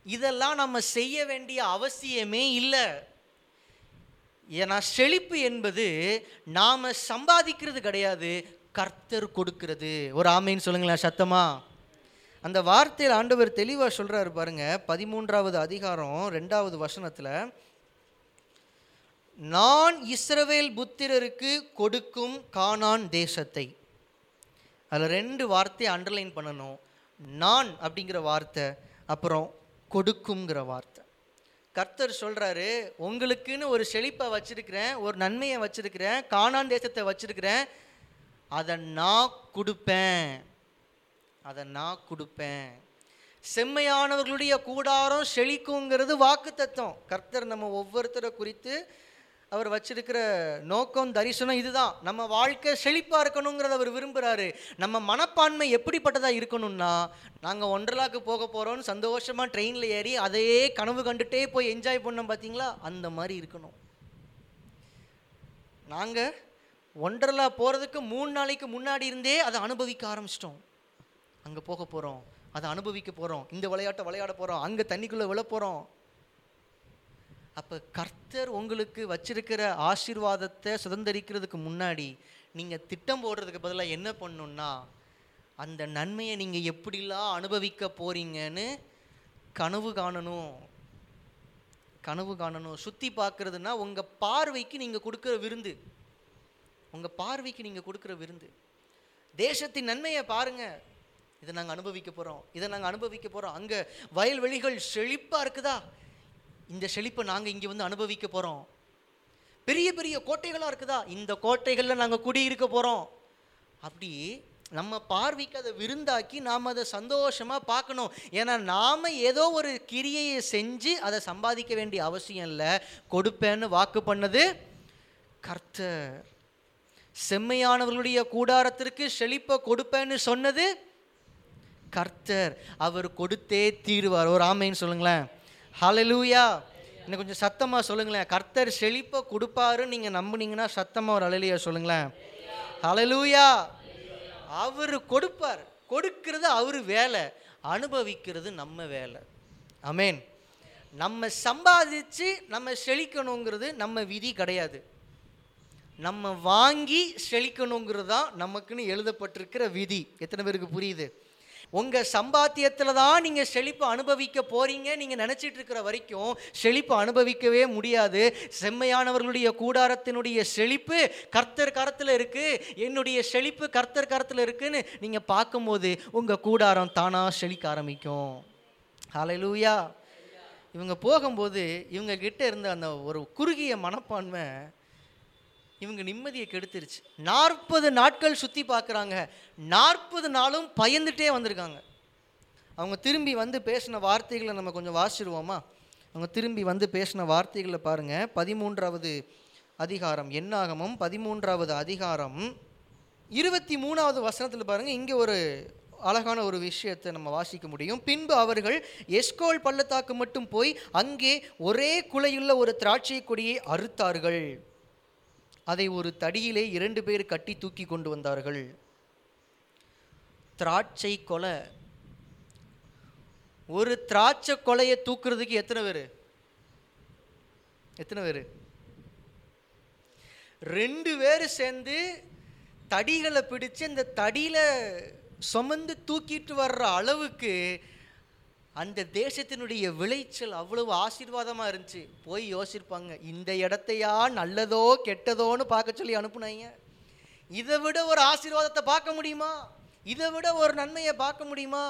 இதெல்லாம் நம்ம செய்ய வேண்டிய அவசியமே இல்லை. ஏன்னா செழிப்பு என்பது நாம் சம்பாதிக்கிறது கிடையாது கர்த்தர் கொடுக்கிறது. ஒரு ஆமைன்னு சொல்லுங்களேன் சத்தமா? அந்த வார்த்தையில் ஆண்டவர் தெளிவாக சொல்கிறாரு பாருங்க பதிமூன்றாவது அதிகாரம் ரெண்டாவது வசனத்தில் நான் இஸ்ரவேல் புத்திரருக்கு கொடுக்கும் கானான் தேசத்தை. அதில் ரெண்டு வார்த்தையை அண்டர்லைன் பண்ணணும். நான் அப்படிங்கிற வார்த்தை அப்புறம் கொடுக்குங்கிற வார்த்தை. கர்த்தர் சொல்கிறாரு உங்களுக்குன்னு ஒரு செழிப்பை வச்சுருக்கிறேன் ஒரு நன்மையை வச்சுருக்கிறேன் காணான் தேசத்தை வச்சுருக்கிறேன் அதை நான் கொடுப்பேன். அதை நான் கொடுப்பேன். செம்மையானவர்களுடைய கூடாரம் செழிக்குங்கிறது வாக்கு தத்துவம் கர்த்தர் நம்ம ஒவ்வொருத்தரை குறித்து அவர் வச்சிருக்கிற நோக்கம் தரிசனம் இதுதான். நம்ம வாழ்க்கை செழிப்பாக இருக்கணுங்கிறத அவர் விரும்புகிறாரு நம்ம மனப்பான்மை எப்படிப்பட்டதாக இருக்கணும்னா நாங்கள் ஒன்றலாக்கு போக போகிறோம்னு சந்தோஷமாக ட்ரெயினில் ஏறி அதையே கனவு கண்டுட்டே போய் என்ஜாய் பண்ணோம் பார்த்தீங்களா அந்த மாதிரி இருக்கணும். நாங்கள் ஒன்றலா போகிறதுக்கு மூணு நாளைக்கு முன்னாடி இருந்தே அதை அனுபவிக்க ஆரம்பிச்சிட்டோம். அங்கே போக போகிறோம் அதை அனுபவிக்க போகிறோம் இந்த விளையாட்டை விளையாட போகிறோம் அங்கே தண்ணிக்குள்ளே விழ போகிறோம் அப்போ கர்த்தர் உங்களுக்கு வச்சிருக்கிற ஆசீர்வாதத்தை சுதந்திரிக்கிறதுக்கு முன்னாடி நீங்கள் திட்டம் போடுறதுக்கு பதிலாக என்ன பண்ணணுன்னா அந்த நன்மையை நீங்கள் எப்படிலாம் அனுபவிக்க போறீங்கன்னு கனவு காணணும். கனவு காணணும். சுற்றி பார்க்குறதுனா உங்கள் பார்வைக்கு நீங்கள் கொடுக்குற விருந்து. உங்கள் பார்வைக்கு நீங்கள் கொடுக்குற விருந்து. தேசத்தின் நன்மையை பாருங்க. இதை நாங்கள் அனுபவிக்க போகிறோம் இதை நாங்கள் அனுபவிக்க போகிறோம் அங்கே வயல்வெளிகள் செழிப்பாக இருக்குதா? இந்த செழிப்பை நாங்கள் இங்கே வந்து அனுபவிக்க போகிறோம் பெரிய பெரிய கோட்டைகளாக இருக்குதா? இந்த கோட்டைகளில் நாங்கள் குடியிருக்க போகிறோம் அப்படி நம்ம பார்வைக்கு அதை விருந்தாக்கி நாம் அதை சந்தோஷமாக பார்க்கணும். ஏன்னா நாம் ஏதோ ஒரு கிரியையை செஞ்சு அதை சம்பாதிக்க வேண்டிய அவசியம் இல்லை. கொடுப்பேன்னு வாக்கு பண்ணது கர்த்தர். செம்மையானவர்களுடைய கூடாரத்திற்கு செழிப்பை கொடுப்பேன்னு சொன்னது கர்த்தர். அவர் கொடுத்தே தீருவார். ஒரு ஆமைன்னு சொல்லுங்களேன். ஹலலூயா இன்னும் கொஞ்சம் சத்தமாக சொல்லுங்களேன். கர்த்தர் செழிப்பை கொடுப்பாருன்னு நீங்கள் நம்புனீங்கன்னா சத்தமாக ஒரு அலலியா சொல்லுங்களேன். ஹலலூயா அவர் கொடுப்பார். கொடுக்கிறது அவர் வேலை. அனுபவிக்கிறது நம்ம வேலை. அமேன் நம்ம சம்பாதிச்சு நம்ம செழிக்கணுங்கிறது நம்ம விதி கிடையாது. நம்ம வாங்கி செழிக்கணுங்கிறது தான் நமக்குன்னு எழுதப்பட்டிருக்கிற விதி. எத்தனை பேருக்கு புரியுது? உங்கள் சம்பாத்தியத்தில் தான் நீங்கள் செழிப்பு அனுபவிக்க போகிறீங்க நீங்கள் நினச்சிட்டு இருக்கிற வரைக்கும் செழிப்பு அனுபவிக்கவே முடியாது. செம்மையானவர்களுடைய கூடாரத்தினுடைய செழிப்பு கர்த்தர் கரத்தில் இருக்குது என்னுடைய செழிப்பு கர்த்தர் கரத்தில் இருக்குன்னு நீங்கள் பார்க்கும்போது உங்கள் கூடாரம் தானாக செழிக்க ஆரம்பிக்கும். ஹலலூயா இவங்க போகும்போது இவங்க கிட்ட இருந்த அந்த ஒரு குறுகிய மனப்பான்மை இவங்க நிம்மதியை கெடுத்துருச்சு. நாற்பது நாட்கள் சுற்றி பார்க்குறாங்க நாற்பது நாளும் பயந்துட்டே வந்திருக்காங்க. அவங்க திரும்பி வந்து பேசின வார்த்தைகளை நம்ம கொஞ்சம் வாசிடுவோமா அவங்க திரும்பி வந்து பேசின வார்த்தைகளை பாருங்கள் பதிமூன்றாவது அதிகாரம். என்னாகமும் பதிமூன்றாவது அதிகாரம். இருபத்தி மூணாவது வசனத்தில் பாருங்கள் இங்கே ஒரு அழகான ஒரு விஷயத்தை நம்ம வாசிக்க முடியும். பின்பு அவர்கள் எஸ்கோல் பள்ளத்தாக்கு மட்டும் போய் அங்கே ஒரே குலையுள்ள ஒரு திராட்சை கொடியை அறுத்தார்கள். அதை ஒரு தடியிலே இரண்டு பேர் கட்டி தூக்கி கொண்டு வந்தார்கள். திராட்சை கொலை. ஒரு திராட்சை கொலையை தூக்குறதுக்கு எத்தனை பேர்? எத்தனை பேர்? ரெண்டு பேர் சேர்ந்து தடிகளை பிடிச்சு அந்த தடியில சுமந்து தூக்கிட்டு வர்ற அளவுக்கு அந்த தேசத்தினுடைய விளைச்சல் அவ்வளவு ஆசீர்வாதமாக இருந்துச்சு. போய் யோசிப்பாங்க இந்த இடத்தையா நல்லதோ கெட்டதோன்னு பார்க்க சொல்லி அனுப்புனாங்க. இதை விட ஒரு ஆசீர்வாதத்தை பார்க்க முடியுமா? இதை விட ஒரு நன்மையை பார்க்க முடியுமா?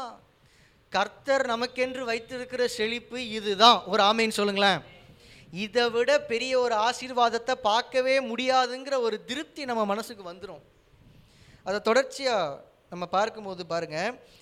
கர்த்தர் நமக்கென்று வைத்திருக்கிற செழிப்பு இதுதான். ஒரு ஆமைன்னு சொல்லுங்களேன். இதை விட பெரிய ஒரு ஆசீர்வாதத்தை பார்க்கவே முடியாதுங்கிற ஒரு திருப்தி நம்ம மனசுக்கு வந்துடும் அதை தொடர்ச்சியாக நம்ம பார்க்கும்போது பாருங்க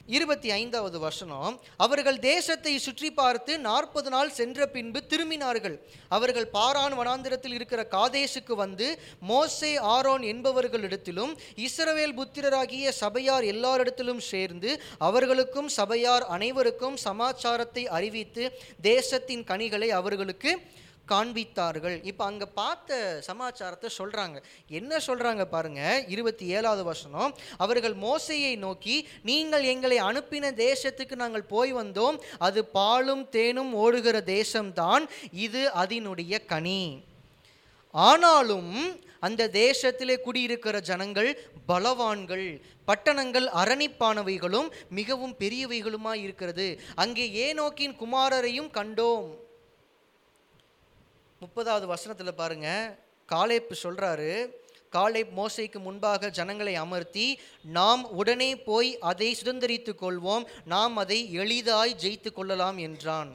இருபத்தி ஐந்தாவது வசனம் அவர்கள் தேசத்தை சுற்றி பார்த்து நாற்பது நாள் சென்ற பின்பு திரும்பினார்கள். அவர்கள் பாரான் வனாந்திரத்தில் இருக்கிற காதேசுக்கு வந்து மோசே ஆரோன் என்பவர்களிடத்திலும் இஸ்ரவேல் புத்திரராகிய சபையார் எல்லாரிடத்திலும் சேர்ந்து அவர்களுக்கும் சபையார் அனைவருக்கும் சமாச்சாரத்தை அறிவித்து தேசத்தின் கனிகளை அவர்களுக்கு காண்பித்தார்கள். இப்போ அங்கே பார்த்த சமாச்சாரத்தை சொல்கிறாங்க என்ன சொல்கிறாங்க பாருங்க? இருபத்தி ஏழாவது வசனம். அவர்கள் மோசையை நோக்கி நீங்கள் எங்களை அனுப்பின தேசத்துக்கு நாங்கள் போய் வந்தோம். அது பாலும் தேனும் ஓடுகிற தேசம்தான். இது அதனுடைய கனி. ஆனாலும் அந்த தேசத்திலே குடியிருக்கிற ஜனங்கள் பலவான்கள். பட்டணங்கள் அரணிப்பானவைகளும் மிகவும் பெரியவைகளுமாய் இருக்கிறது. அங்கே ஏனோக்கின் குமாரரையும் கண்டோம். முப்பதாவது வசனத்தில் பாருங்க. காலேப் சொல்கிறாரு காலேப் மோசைக்கு முன்பாக ஜனங்களை அமர்த்தி நாம் உடனே போய் அதை சுதந்திரித்து கொள்வோம். நாம் அதை எளிதாய் ஜெயித்து கொள்ளலாம் என்றான்.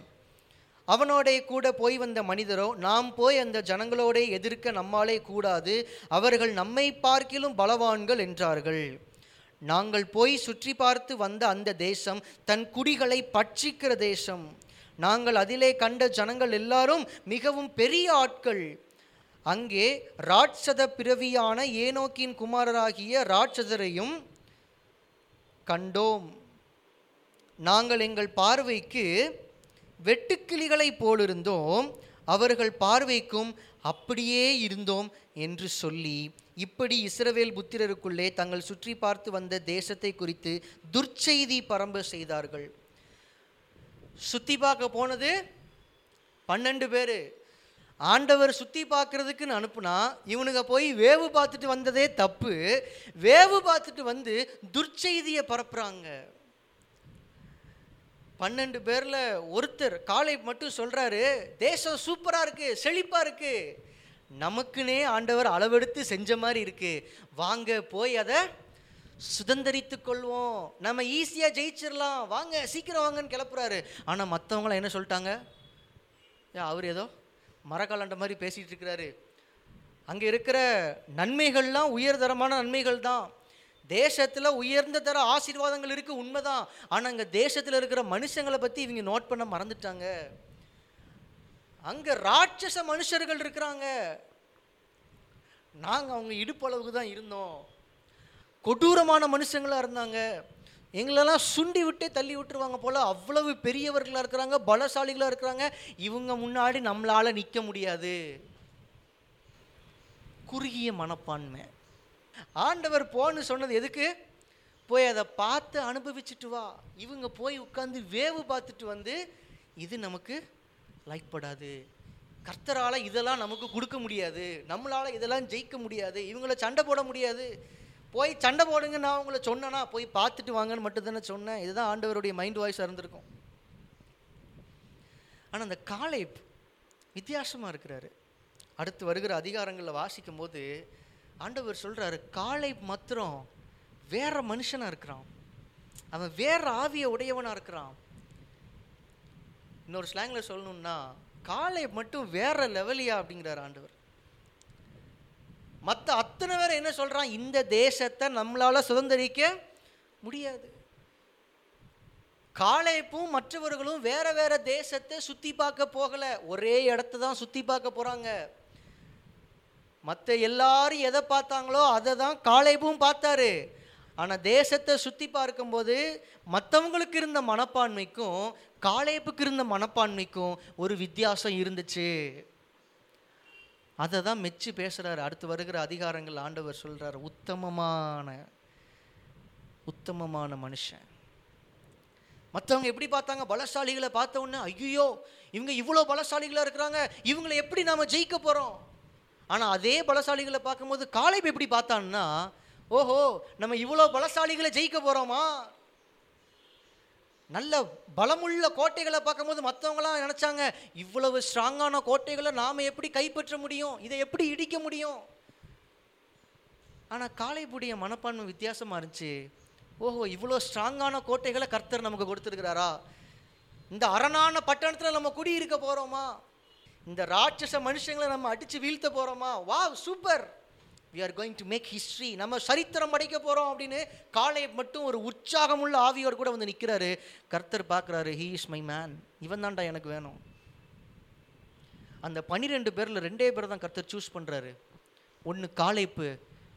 அவனோடே கூட போய் வந்த மனிதரோ நாம் போய் அந்த ஜனங்களோடே எதிர்க்க நம்மாலே கூடாது. அவர்கள் நம்மை பார்க்கிலும் பலவான்கள் என்றார்கள். நாங்கள் போய் சுற்றி பார்த்து வந்த அந்த தேசம் தன் குடிகளை பட்சிக்கிற தேசம். நாங்கள் அதிலே கண்ட ஜனங்கள் எல்லாரும் மிகவும் பெரிய ஆட்கள். அங்கே ராட்சத பிறவியான ஏனோக்கின் குமாரராகிய ராட்சதரையும் கண்டோம். நாங்கள் எங்கள் பார்வைக்கு வெட்டுக்கிளிகளைப் போலிருந்தோம். அவர்கள் பார்வைக்கும் அப்படியே இருந்தோம் என்று சொல்லி இப்படி இஸ்ரவேல் புத்திரருக்குள்ளே தங்கள் சுற்றி பார்த்து வந்த தேசத்தை குறித்து துர்ச்செய்தி பரம்ப செய்தார்கள். சுற்றி பார்க்க போனது பன்னெண்டு பேர். ஆண்டவர் சுற்றி பார்க்குறதுக்குன்னு அனுப்புனா இவனுங்க போய் வேவு பார்த்துட்டு வந்ததே தப்பு. வேவு பார்த்துட்டு வந்து துர்ச்செய்தியை பரப்புறாங்க. பன்னெண்டு பேரில் ஒருத்தர் காலை மட்டும் சொல்கிறாரு தேசம் சூப்பராக இருக்குது செழிப்பாக இருக்குது நமக்குனே ஆண்டவர் அளவெடுத்து செஞ்ச மாதிரி இருக்குது வாங்க போய் அதை சுதந்திரித்து கொள்வோம். நம்ம ஈஸியாக ஜெயிச்சிடலாம் வாங்க சீக்கிரம் வாங்கன்னு கிளப்புறாரு. ஆனால் மற்றவங்களாம் என்ன சொல்லிட்டாங்க? ஏன் அவர் ஏதோ மரக்காலண்ட மாதிரி பேசிகிட்டு இருக்கிறாரு. அங்கே இருக்கிற நன்மைகள்லாம் உயர்தரமான நன்மைகள் தான். தேசத்தில் உயர்ந்த தர ஆசீர்வாதங்கள் இருக்குது உண்மைதான். ஆனால் அங்கே தேசத்தில் இருக்கிற மனுஷங்களை பற்றி இவங்க நோட் பண்ண மறந்துட்டாங்க. அங்கே ராட்சச மனுஷர்கள் இருக்கிறாங்க. நாங்கள் அவங்க இடுப்பளவுக்கு தான் இருந்தோம். கொடூரமான மனுஷங்களாக இருந்தாங்க. எங்களெல்லாம் சுண்டி விட்டே தள்ளி விட்டுருவாங்க போல் அவ்வளவு பெரியவர்களாக இருக்கிறாங்க பலசாலிகளாக இருக்கிறாங்க. இவங்க முன்னாடி நம்மளால் நிற்க முடியாது. குறுகிய மனப்பான்மை. ஆண்டவர் போன்னு சொன்னது எதுக்கு? போய் அதை பார்த்து அனுபவிச்சுட்டு வா. இவங்க போய் உட்காந்து வேவு பார்த்துட்டு வந்து இது நமக்கு லைக் படாது. கர்த்தரால இதெல்லாம் நமக்கு கொடுக்க முடியாது. நம்மளால் இதெல்லாம் ஜெயிக்க முடியாது. இவங்கள சண்டை போட முடியாது. போய் சண்டை போடுங்க நான் உங்களை சொன்னேனா போய் பார்த்துட்டு வாங்கன்னு மட்டும் தானே சொன்னேன். இதுதான் ஆண்டவருடைய மைண்ட் வாய்ஸாக இருந்திருக்கும். ஆனால் அந்த காலை வித்தியாசமாக இருக்கிறாரு. அடுத்து வருகிற அதிகாரங்களில் வாசிக்கும் போது ஆண்டவர் சொல்கிறாரு காலை மாத்திரம் வேற மனுஷனாக இருக்கிறான். அவன் வேற ஆவிய உடையவனாக இருக்கிறான். இன்னொரு ஸ்லாங்கில் சொல்லணுன்னா காலை மட்டும் வேற லெவலியா அப்படிங்கிறார் ஆண்டவர். மற்ற அத்தனை பேர் என்ன சொல்கிறான் இந்த தேசத்தை நம்மளால் சுதந்திரிக்க முடியாது. காளைப்பும் மற்றவர்களும் வேறு வேறு தேசத்தை சுற்றி பார்க்க போகலை. ஒரே இடத்த தான் சுற்றி பார்க்க போகிறாங்க மற்ற எல்லாரும் எதை பார்த்தாங்களோ அதை தான் காளைப்பும் பார்த்தாரு. ஆனால் தேசத்தை சுற்றி பார்க்கும்போது மற்றவங்களுக்கு இருந்த மனப்பான்மைக்கும் காளைப்புக்கு இருந்த மனப்பான்மைக்கும் ஒரு வித்தியாசம் இருந்துச்சு. அதை தான் மெச்சு பேசுகிறார் அடுத்து வருகிற அதிகாரங்கள் ஆண்டவர் சொல்கிறார் உத்தமமான உத்தமமான மனுஷன். மற்றவங்க எப்படி பார்த்தாங்க? பலசாலிகளை பார்த்த உடனே ஐயோ இவங்க இவ்வளோ பலசாலிகளாக இருக்கிறாங்க. இவங்களை எப்படி நாம் ஜெயிக்க போகிறோம் ஆனால் அதே பலசாலிகளை பார்க்கும்போது காலைப் எப்படி பார்த்தான்னா ஓஹோ நம்ம இவ்வளோ பலசாலிகளை ஜெயிக்க போகிறோமா நல்ல பலமுள்ள கோட்டைகளை பார்க்கும்போது மற்றவங்களாம் நினச்சாங்க இவ்வளவு ஸ்ட்ராங்கான கோட்டைகளை நாம் எப்படி கைப்பற்ற முடியும்? இதை எப்படி இடிக்க முடியும்? ஆனால் காளைப்புடைய மனப்பான்மை வித்தியாசமாக இருந்துச்சு. ஓஹோ இவ்வளோ ஸ்ட்ராங்கான கோட்டைகளை கர்த்தர் நமக்கு கொடுத்துருக்கிறாரா? இந்த அரணான பட்டணத்தில் நம்ம குடியிருக்க போகிறோமா இந்த ராட்சச மனுஷங்களை நம்ம அடித்து வீழ்த்த போகிறோமா வா super! We are going to make history நம்ம சரித்திரம் படைக்க போகிறோம் அப்படின்னு காலை மட்டும் ஒரு உற்சாகமுள்ள ஆவியோர் கூட வந்து நிற்கிறாரு கர்த்தர் பார்க்குறாரு ஹீ இஸ் மை மேன் இவன் தான்டா எனக்கு வேணும். அந்த பனிரெண்டு பேரில் ரெண்டே பேர் தான் கர்த்தர் சூஸ் பண்ணுறாரு ஒன்று காளைப்பு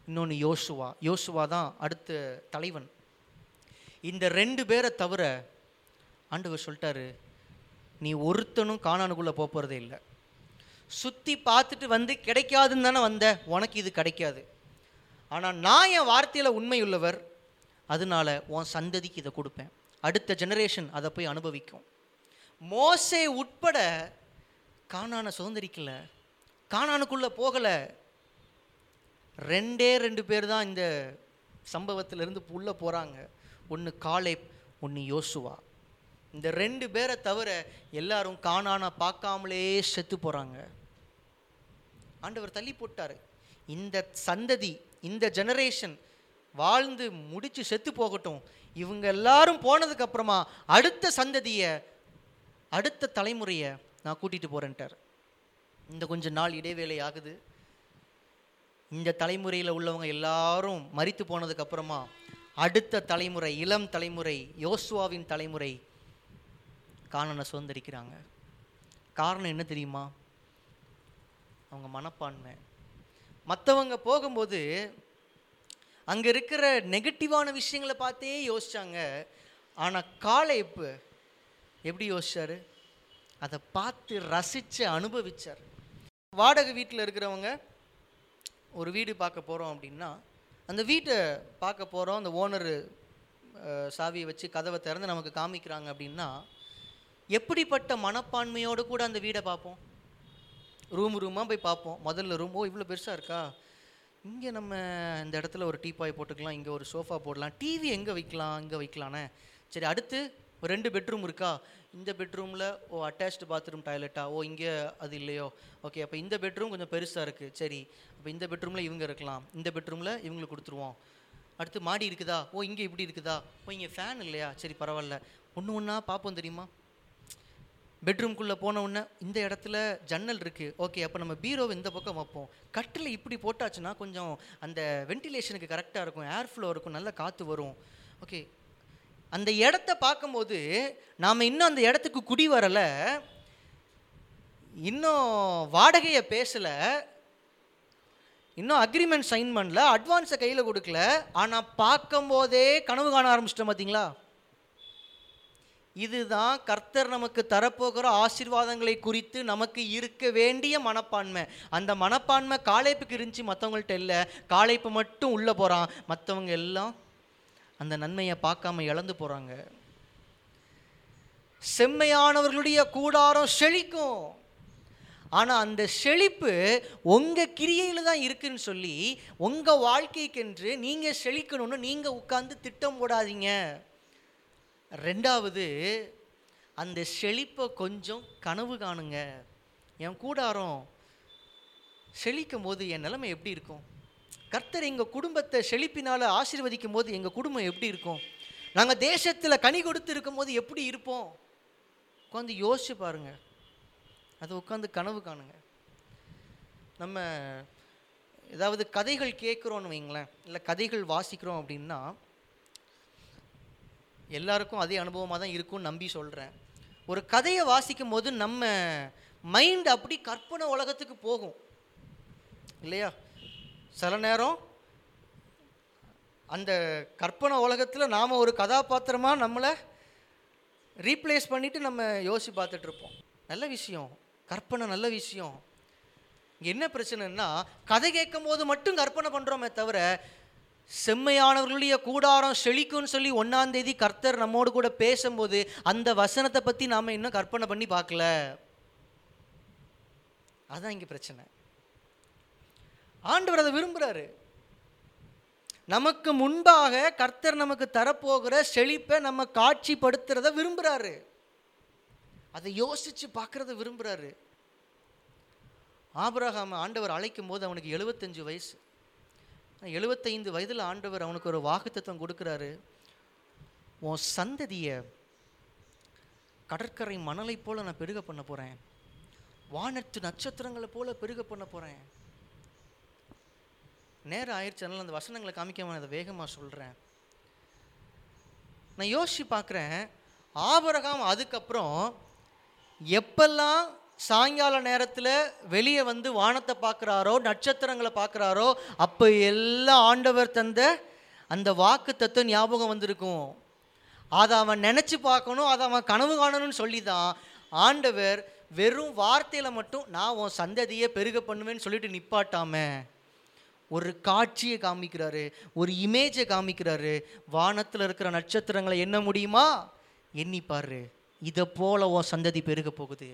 இன்னொன்று யோசுவா. யோசுவா தான் அடுத்த தலைவன். இந்த ரெண்டு பேரை தவிர ஆண்டவர் சொல்லிட்டாரு நீ ஒருத்தனும் காணானுக்குள்ளே போகிறதே இல்லை. சுற்றி பார்த்துட்டு வந்து கிடைக்காதுன்னு தானே வந்த? உனக்கு இது கிடைக்காது. ஆனால் நான் என் வார்த்தையில் உண்மையுள்ளவர் அதனால உன் சந்ததிக்கு இதை கொடுப்பேன். அடுத்த ஜெனரேஷன் அதை போய் அனுபவிக்கும். மோசே உட்பட காணான சுதந்திரிக்கல. காணானுக்குள்ளே போகலை. ரெண்டே ரெண்டு பேர் தான் இந்த சம்பவத்திலிருந்து உள்ளே போகிறாங்க ஒன்று காலேப் ஒன்று யோசுவா. இந்த ரெண்டு பேரை தவிர எல்லாரும் காணான பார்க்காமலே செத்து போகிறாங்க ஆண்டவர் தள்ளி போட்டார். இந்த சந்ததி இந்த ஜெனரேஷன் வாழ்ந்து முடித்து செத்து போகட்டும். இவங்க எல்லாரும் போனதுக்கப்புறமா அடுத்த சந்ததியை அடுத்த தலைமுறையை நான் கூட்டிகிட்டு போகிறேன்ட்டார் இந்த கொஞ்ச நாள் இடைவேளை ஆகுது. இந்த தலைமுறையில் உள்ளவங்க எல்லாரும் மறித்து போனதுக்கப்புறமா அடுத்த தலைமுறை இளம் தலைமுறை யோசுவாவின் தலைமுறை காணனை சுதந்திரிக்கிறாங்க. காரணம் என்ன தெரியுமா? அவங்க மனப்பான்மை. மற்றவங்க போகும்போது அங்கே இருக்கிற நெகட்டிவான விஷயங்களை பார்த்தே யோசிச்சாங்க. ஆனால் காலை இப்போ எப்படி யோசிச்சார்? அதை பார்த்து ரசித்து அனுபவித்தார் வாடகை வீட்டில் இருக்கிறவங்க ஒரு வீடு பார்க்க போகிறோம் அப்படின்னா அந்த வீட்டை பார்க்க போகிறோம் அந்த ஓனரு சாவியை வச்சு கதவை திறந்து நமக்கு காமிக்கிறாங்க அப்படின்னா எப்படிப்பட்ட மனப்பான்மையோடு கூட அந்த வீடை பார்ப்போம்? ரூம் ரூமாக போய் பார்ப்போம். முதல்ல ரூம் ஓ இவ்வளோ பெருசாக இருக்கா? இங்கே நம்ம இந்த இடத்துல ஒரு டீப்பாய் போட்டுக்கலாம் இங்கே ஒரு சோஃபா போடலாம். டிவி எங்கே வைக்கலாம் இங்கே வைக்கலானே? சரி அடுத்து ரெண்டு பெட்ரூம் இருக்கா? இந்த பெட்ரூமில் ஓ அட்டாச்டு பாத்ரூம் டாய்லெட்டா ஓ இங்கே அது இல்லையோ? ஓகே அப்போ இந்த பெட்ரூம் கொஞ்சம் பெருசாக இருக்குது சரி அப்போ இந்த பெட்ரூமில் இவங்க இருக்கலாம். இந்த பெட்ரூமில் இவங்களுக்கு கொடுத்துருவோம். அடுத்து மாடி இருக்குதா? ஓ இங்கே இப்படி இருக்குதா? ஓ இங்கே ஃபேன் இல்லையா? சரி பரவாயில்ல. ஒன்று ஒன்றா பார்ப்போம் தெரியுமா? பெட்ரூம்குள்ளே போன உடனே இந்த இடத்துல ஜன்னல் இருக்குது ஓகே அப்போ நம்ம பீரோவை இந்த பக்கம் வைப்போம். கட்டில் இப்படி போட்டாச்சுன்னா கொஞ்சம் அந்த வென்டிலேஷனுக்கு கரெக்டாக இருக்கும். ஏர் ஃப்ளோ இருக்கும். நல்ல காற்று வரும். ஓகே அந்த இடத்த பார்க்கும்போது நாம் இன்னும் அந்த இடத்துக்கு குடி வரலை. இன்னும் வாடகையை பேசலை. இன்னும் அக்ரிமெண்ட் சைன் பண்ணல. அட்வான்ஸை கையில் கொடுக்கல. ஆனால் பார்க்கும்போதே கனவு காண ஆரம்பிச்சிட்டோம் பார்த்தீங்களா இதுதான் கர்த்தர் நமக்கு தரப்போகிற ஆசீர்வாதங்களை குறித்து நமக்கு இருக்க வேண்டிய மனப்பான்மை. அந்த மனப்பான்மை காளைப்புக்கு இருந்துச்சு மற்றவங்கள்ட்ட இல்லை. காளைப்பு மட்டும் உள்ளே போகிறான் மற்றவங்க எல்லாம் அந்த நன்மையை பார்க்காம இழந்து போகிறாங்க செம்மையானவர்களுடைய கூடாரம் செழிக்கும். ஆனால் அந்த செழிப்பு உங்கள் கிரியையில் தான் இருக்குன்னு சொல்லி உங்கள் வாழ்க்கைக்கென்று நீங்கள் செழிக்கணும்னு நீங்கள் உட்காந்து திட்டம் போடாதீங்க. ரெண்டாவது அந்த செழிப்பை கொஞ்சம் கனவு காணுங்க. என் கூடாரம் செழிக்கும் போது என் நிலைமை எப்படி இருக்கும்? கர்த்தர் எங்கள் குடும்பத்தை செழிப்பினால் ஆசீர்வதிக்கும் போது எங்கள் குடும்பம் எப்படி இருக்கும்? நாங்கள் தேசத்தில் கனி கொடுத்து இருக்கும் போது எப்படி இருப்போம்? உட்காந்து யோசிச்சு பாருங்கள் அதை உட்காந்து கனவு காணுங்க. நம்ம ஏதாவது கதைகள் கேட்குறோன்னு வைங்களேன் இல்லை கதைகள் வாசிக்கிறோம் அப்படின்னா எல்லாருக்கும் அதே அனுபவமாக தான் இருக்கும்னு நம்பி சொல்கிறேன் ஒரு கதையை வாசிக்கும் போது நம்ம மைண்ட் அப்படி கற்பனை உலகத்துக்கு போகும். இல்லையா? சில நேரம் அந்த கற்பனை உலகத்தில் நாம் ஒரு கதாபாத்திரமாக நம்மளை ரீப்ளேஸ் பண்ணிவிட்டு நம்ம யோசிச்சு பார்த்துட்ருப்போம் நல்ல விஷயம். கற்பனை நல்ல விஷயம். என்ன பிரச்சனைன்னா கதை கேட்கும் போது மட்டும் கற்பனை பண்ணுறோமே தவிர செம்மையானவர்களுடைய கூடாரம் செழிக்கும்னு சொல்லி ஒன்றாம் தேதி கர்த்தர் நம்மோடு கூட பேசும்போது அந்த வசனத்தை பற்றி நாம் இன்னும் கற்பனை பண்ணி பார்க்கல. அதான் இங்கே பிரச்சனை. ஆண்டவர் அதை விரும்புகிறாரு நமக்கு முன்பாக கர்த்தர் நமக்கு தரப்போகிற செழிப்பை நம்ம காட்சிப்படுத்துறத விரும்புகிறாரு அதை யோசிச்சு பார்க்குறத விரும்புகிறாரு ஆபிரகாம் ஆண்டவர் அழைக்கும் போது அவனுக்கு எழுபத்தஞ்சு வயசு. எழுபத்தைந்து வயதில் ஆண்டவர் அவனுக்கு ஒரு வாக்குத்தத்துவம் கொடுக்குறாரு. உன் சந்ததியை கடற்கரை மணலை போல நான் பெருக பண்ண போகிறேன் வானத்து நட்சத்திரங்களை போல பெருக பண்ண போகிறேன் நேரம் ஆயிடுச்சு அதனால் அந்த வசனங்களை காமிக்காம அதை வேகமாக சொல்கிறேன் நான் யோசித்து பார்க்குறேன் ஆபரகாம் அதுக்கப்புறம் எப்பெல்லாம் சாயங்கால நேரத்தில் வெளியே வந்து வானத்தை பார்க்குறாரோ நட்சத்திரங்களை பார்க்குறாரோ அப்போ எல்லாம் ஆண்டவர் தந்த அந்த வாக்கு தத்துவம் ஞாபகம் வந்திருக்கும். அதை அவன் நினச்சி பார்க்கணும் அதை அவன் கனவு காணணும்னு சொல்லி தான் ஆண்டவர் வெறும் வார்த்தையில் மட்டும் நான் உன் சந்ததியை பெருக பண்ணுவேன்னு சொல்லிட்டு நிப்பாட்டாம ஒரு காட்சியை காமிக்கிறாரு ஒரு இமேஜை காமிக்கிறாரு. வானத்தில் இருக்கிற நட்சத்திரங்களை என்ன முடியுமா? எண்ணிப்பாரு. இதை போல உன் சந்ததி பெருக போகுது.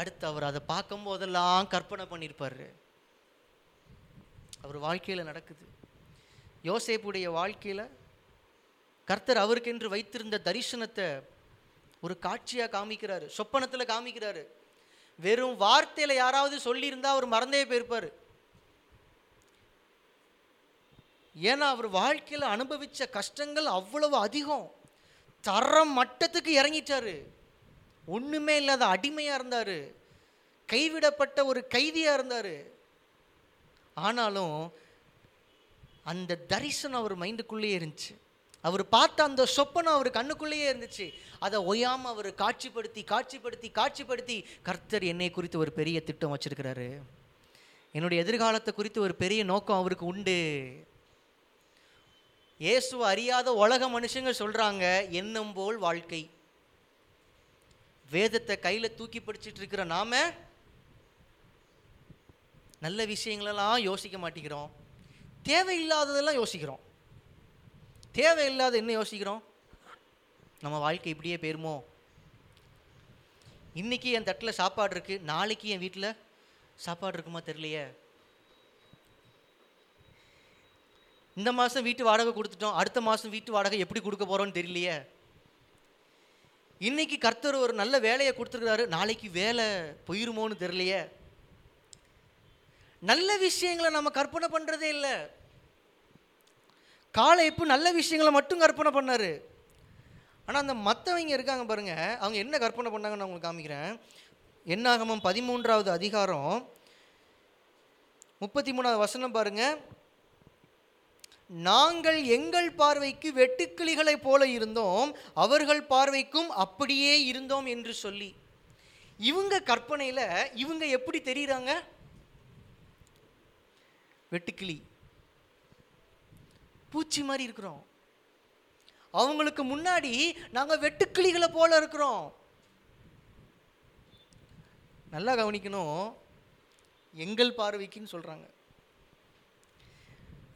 அடுத்து அவர் அதை பார்க்கும் போதெல்லாம் கற்பனை பண்ணியிருப்பார். அவர் வாழ்க்கையில் நடக்குது. யோசேப்புடைய வாழ்க்கையில் கர்த்தர் அவருக்கென்று வைத்திருந்த தரிசனத்தை ஒரு காட்சியாக காமிக்கிறாரு. சொப்பனத்தில் காமிக்கிறாரு. வெறும் வார்த்தையில் யாராவது சொல்லியிருந்தா அவர் மறந்தே போயிருப்பார். ஏன்னா அவர் வாழ்க்கையில் அனுபவித்த கஷ்டங்கள் அவ்வளவு அதிகம். தரம் மட்டத்துக்கு இறங்கிட்டாரு. ஒன்றுமே இல்லாத அடிமையாக இருந்தார். கைவிடப்பட்ட ஒரு கைதியாக இருந்தார். ஆனாலும் அந்த தரிசனம் அவர் மைண்டுக்குள்ளேயே இருந்துச்சு. அவர் பார்த்த அந்த சொப்பனம் அவர் கண்ணுக்குள்ளேயே இருந்துச்சு. அதை ஒயாமல் அவர் காட்சிப்படுத்தி காட்சிப்படுத்தி காட்சிப்படுத்தி கர்த்தர் என்னை குறித்து ஒரு பெரிய திட்டம் வச்சிருக்கிறாரு. என்னுடைய எதிர்காலத்தை குறித்து ஒரு பெரிய நோக்கம் அவருக்கு உண்டு. இயேசுவை அறியாத உலக மனுஷங்க சொல்கிறாங்க எண்ணம் போல் வாழ்க்கை. வேதத்தை கையில் தூக்கி பிடிச்சிட்டு இருக்கிற நாம நல்ல விஷயங்களெல்லாம் யோசிக்க மாட்டேங்கிறோம். தேவையில்லாததெல்லாம் யோசிக்கிறோம். தேவையில்லாத என்ன யோசிக்கிறோம்? நம்ம வாழ்க்கை இப்படியே போயிருமோ? இன்றைக்கி என் தட்டில் சாப்பாடு இருக்குது நாளைக்கு என் வீட்டில் சாப்பாடு இருக்குமா தெரியலையே? இந்த மாதம் வீட்டு வாடகை கொடுத்துட்டோம். அடுத்த மாதம் வீட்டு வாடகை எப்படி கொடுக்க போகிறோன்னு தெரியலையே? இன்னைக்கு கர்த்தர் ஒரு நல்ல வேலையை கொடுத்துருக்காரு நாளைக்கு வேலை போயிருமோன்னு தெரியலையே. நல்ல விஷயங்களை நம்ம கற்பனை பண்ணுறதே இல்லை. காலை இப்போ நல்ல விஷயங்களை மட்டும் கற்பனை பண்ணாரு. ஆனால் அந்த மற்றவங்க இருக்காங்க பாருங்கள் அவங்க என்ன கற்பனை பண்ணாங்கன்னு நான் உங்களுக்கு காமிக்கிறேன். என்னாகமம் பதிமூன்றாவது அதிகாரம் முப்பத்தி மூணாவது வசனம் பாருங்கள் நாங்கள் எங்கள் பார்வைக்கு வெட்டுக்கிளிகளைப் போல இருந்தோம் அவர்கள் பார்வைக்கும் அப்படியே இருந்தோம் என்று சொல்லி. இவங்க கற்பனையில் இவங்க எப்படி தெரிகிறாங்க வெட்டுக்கிளி. பூச்சி மாதிரி இருக்கிறோம். அவங்களுக்கு முன்னாடி நாங்கள் வெட்டுக்கிளிகளை போல இருக்கிறோம். நல்லா கவனிக்கணும். எங்கள் பார்வைக்குன்னு சொல்கிறாங்க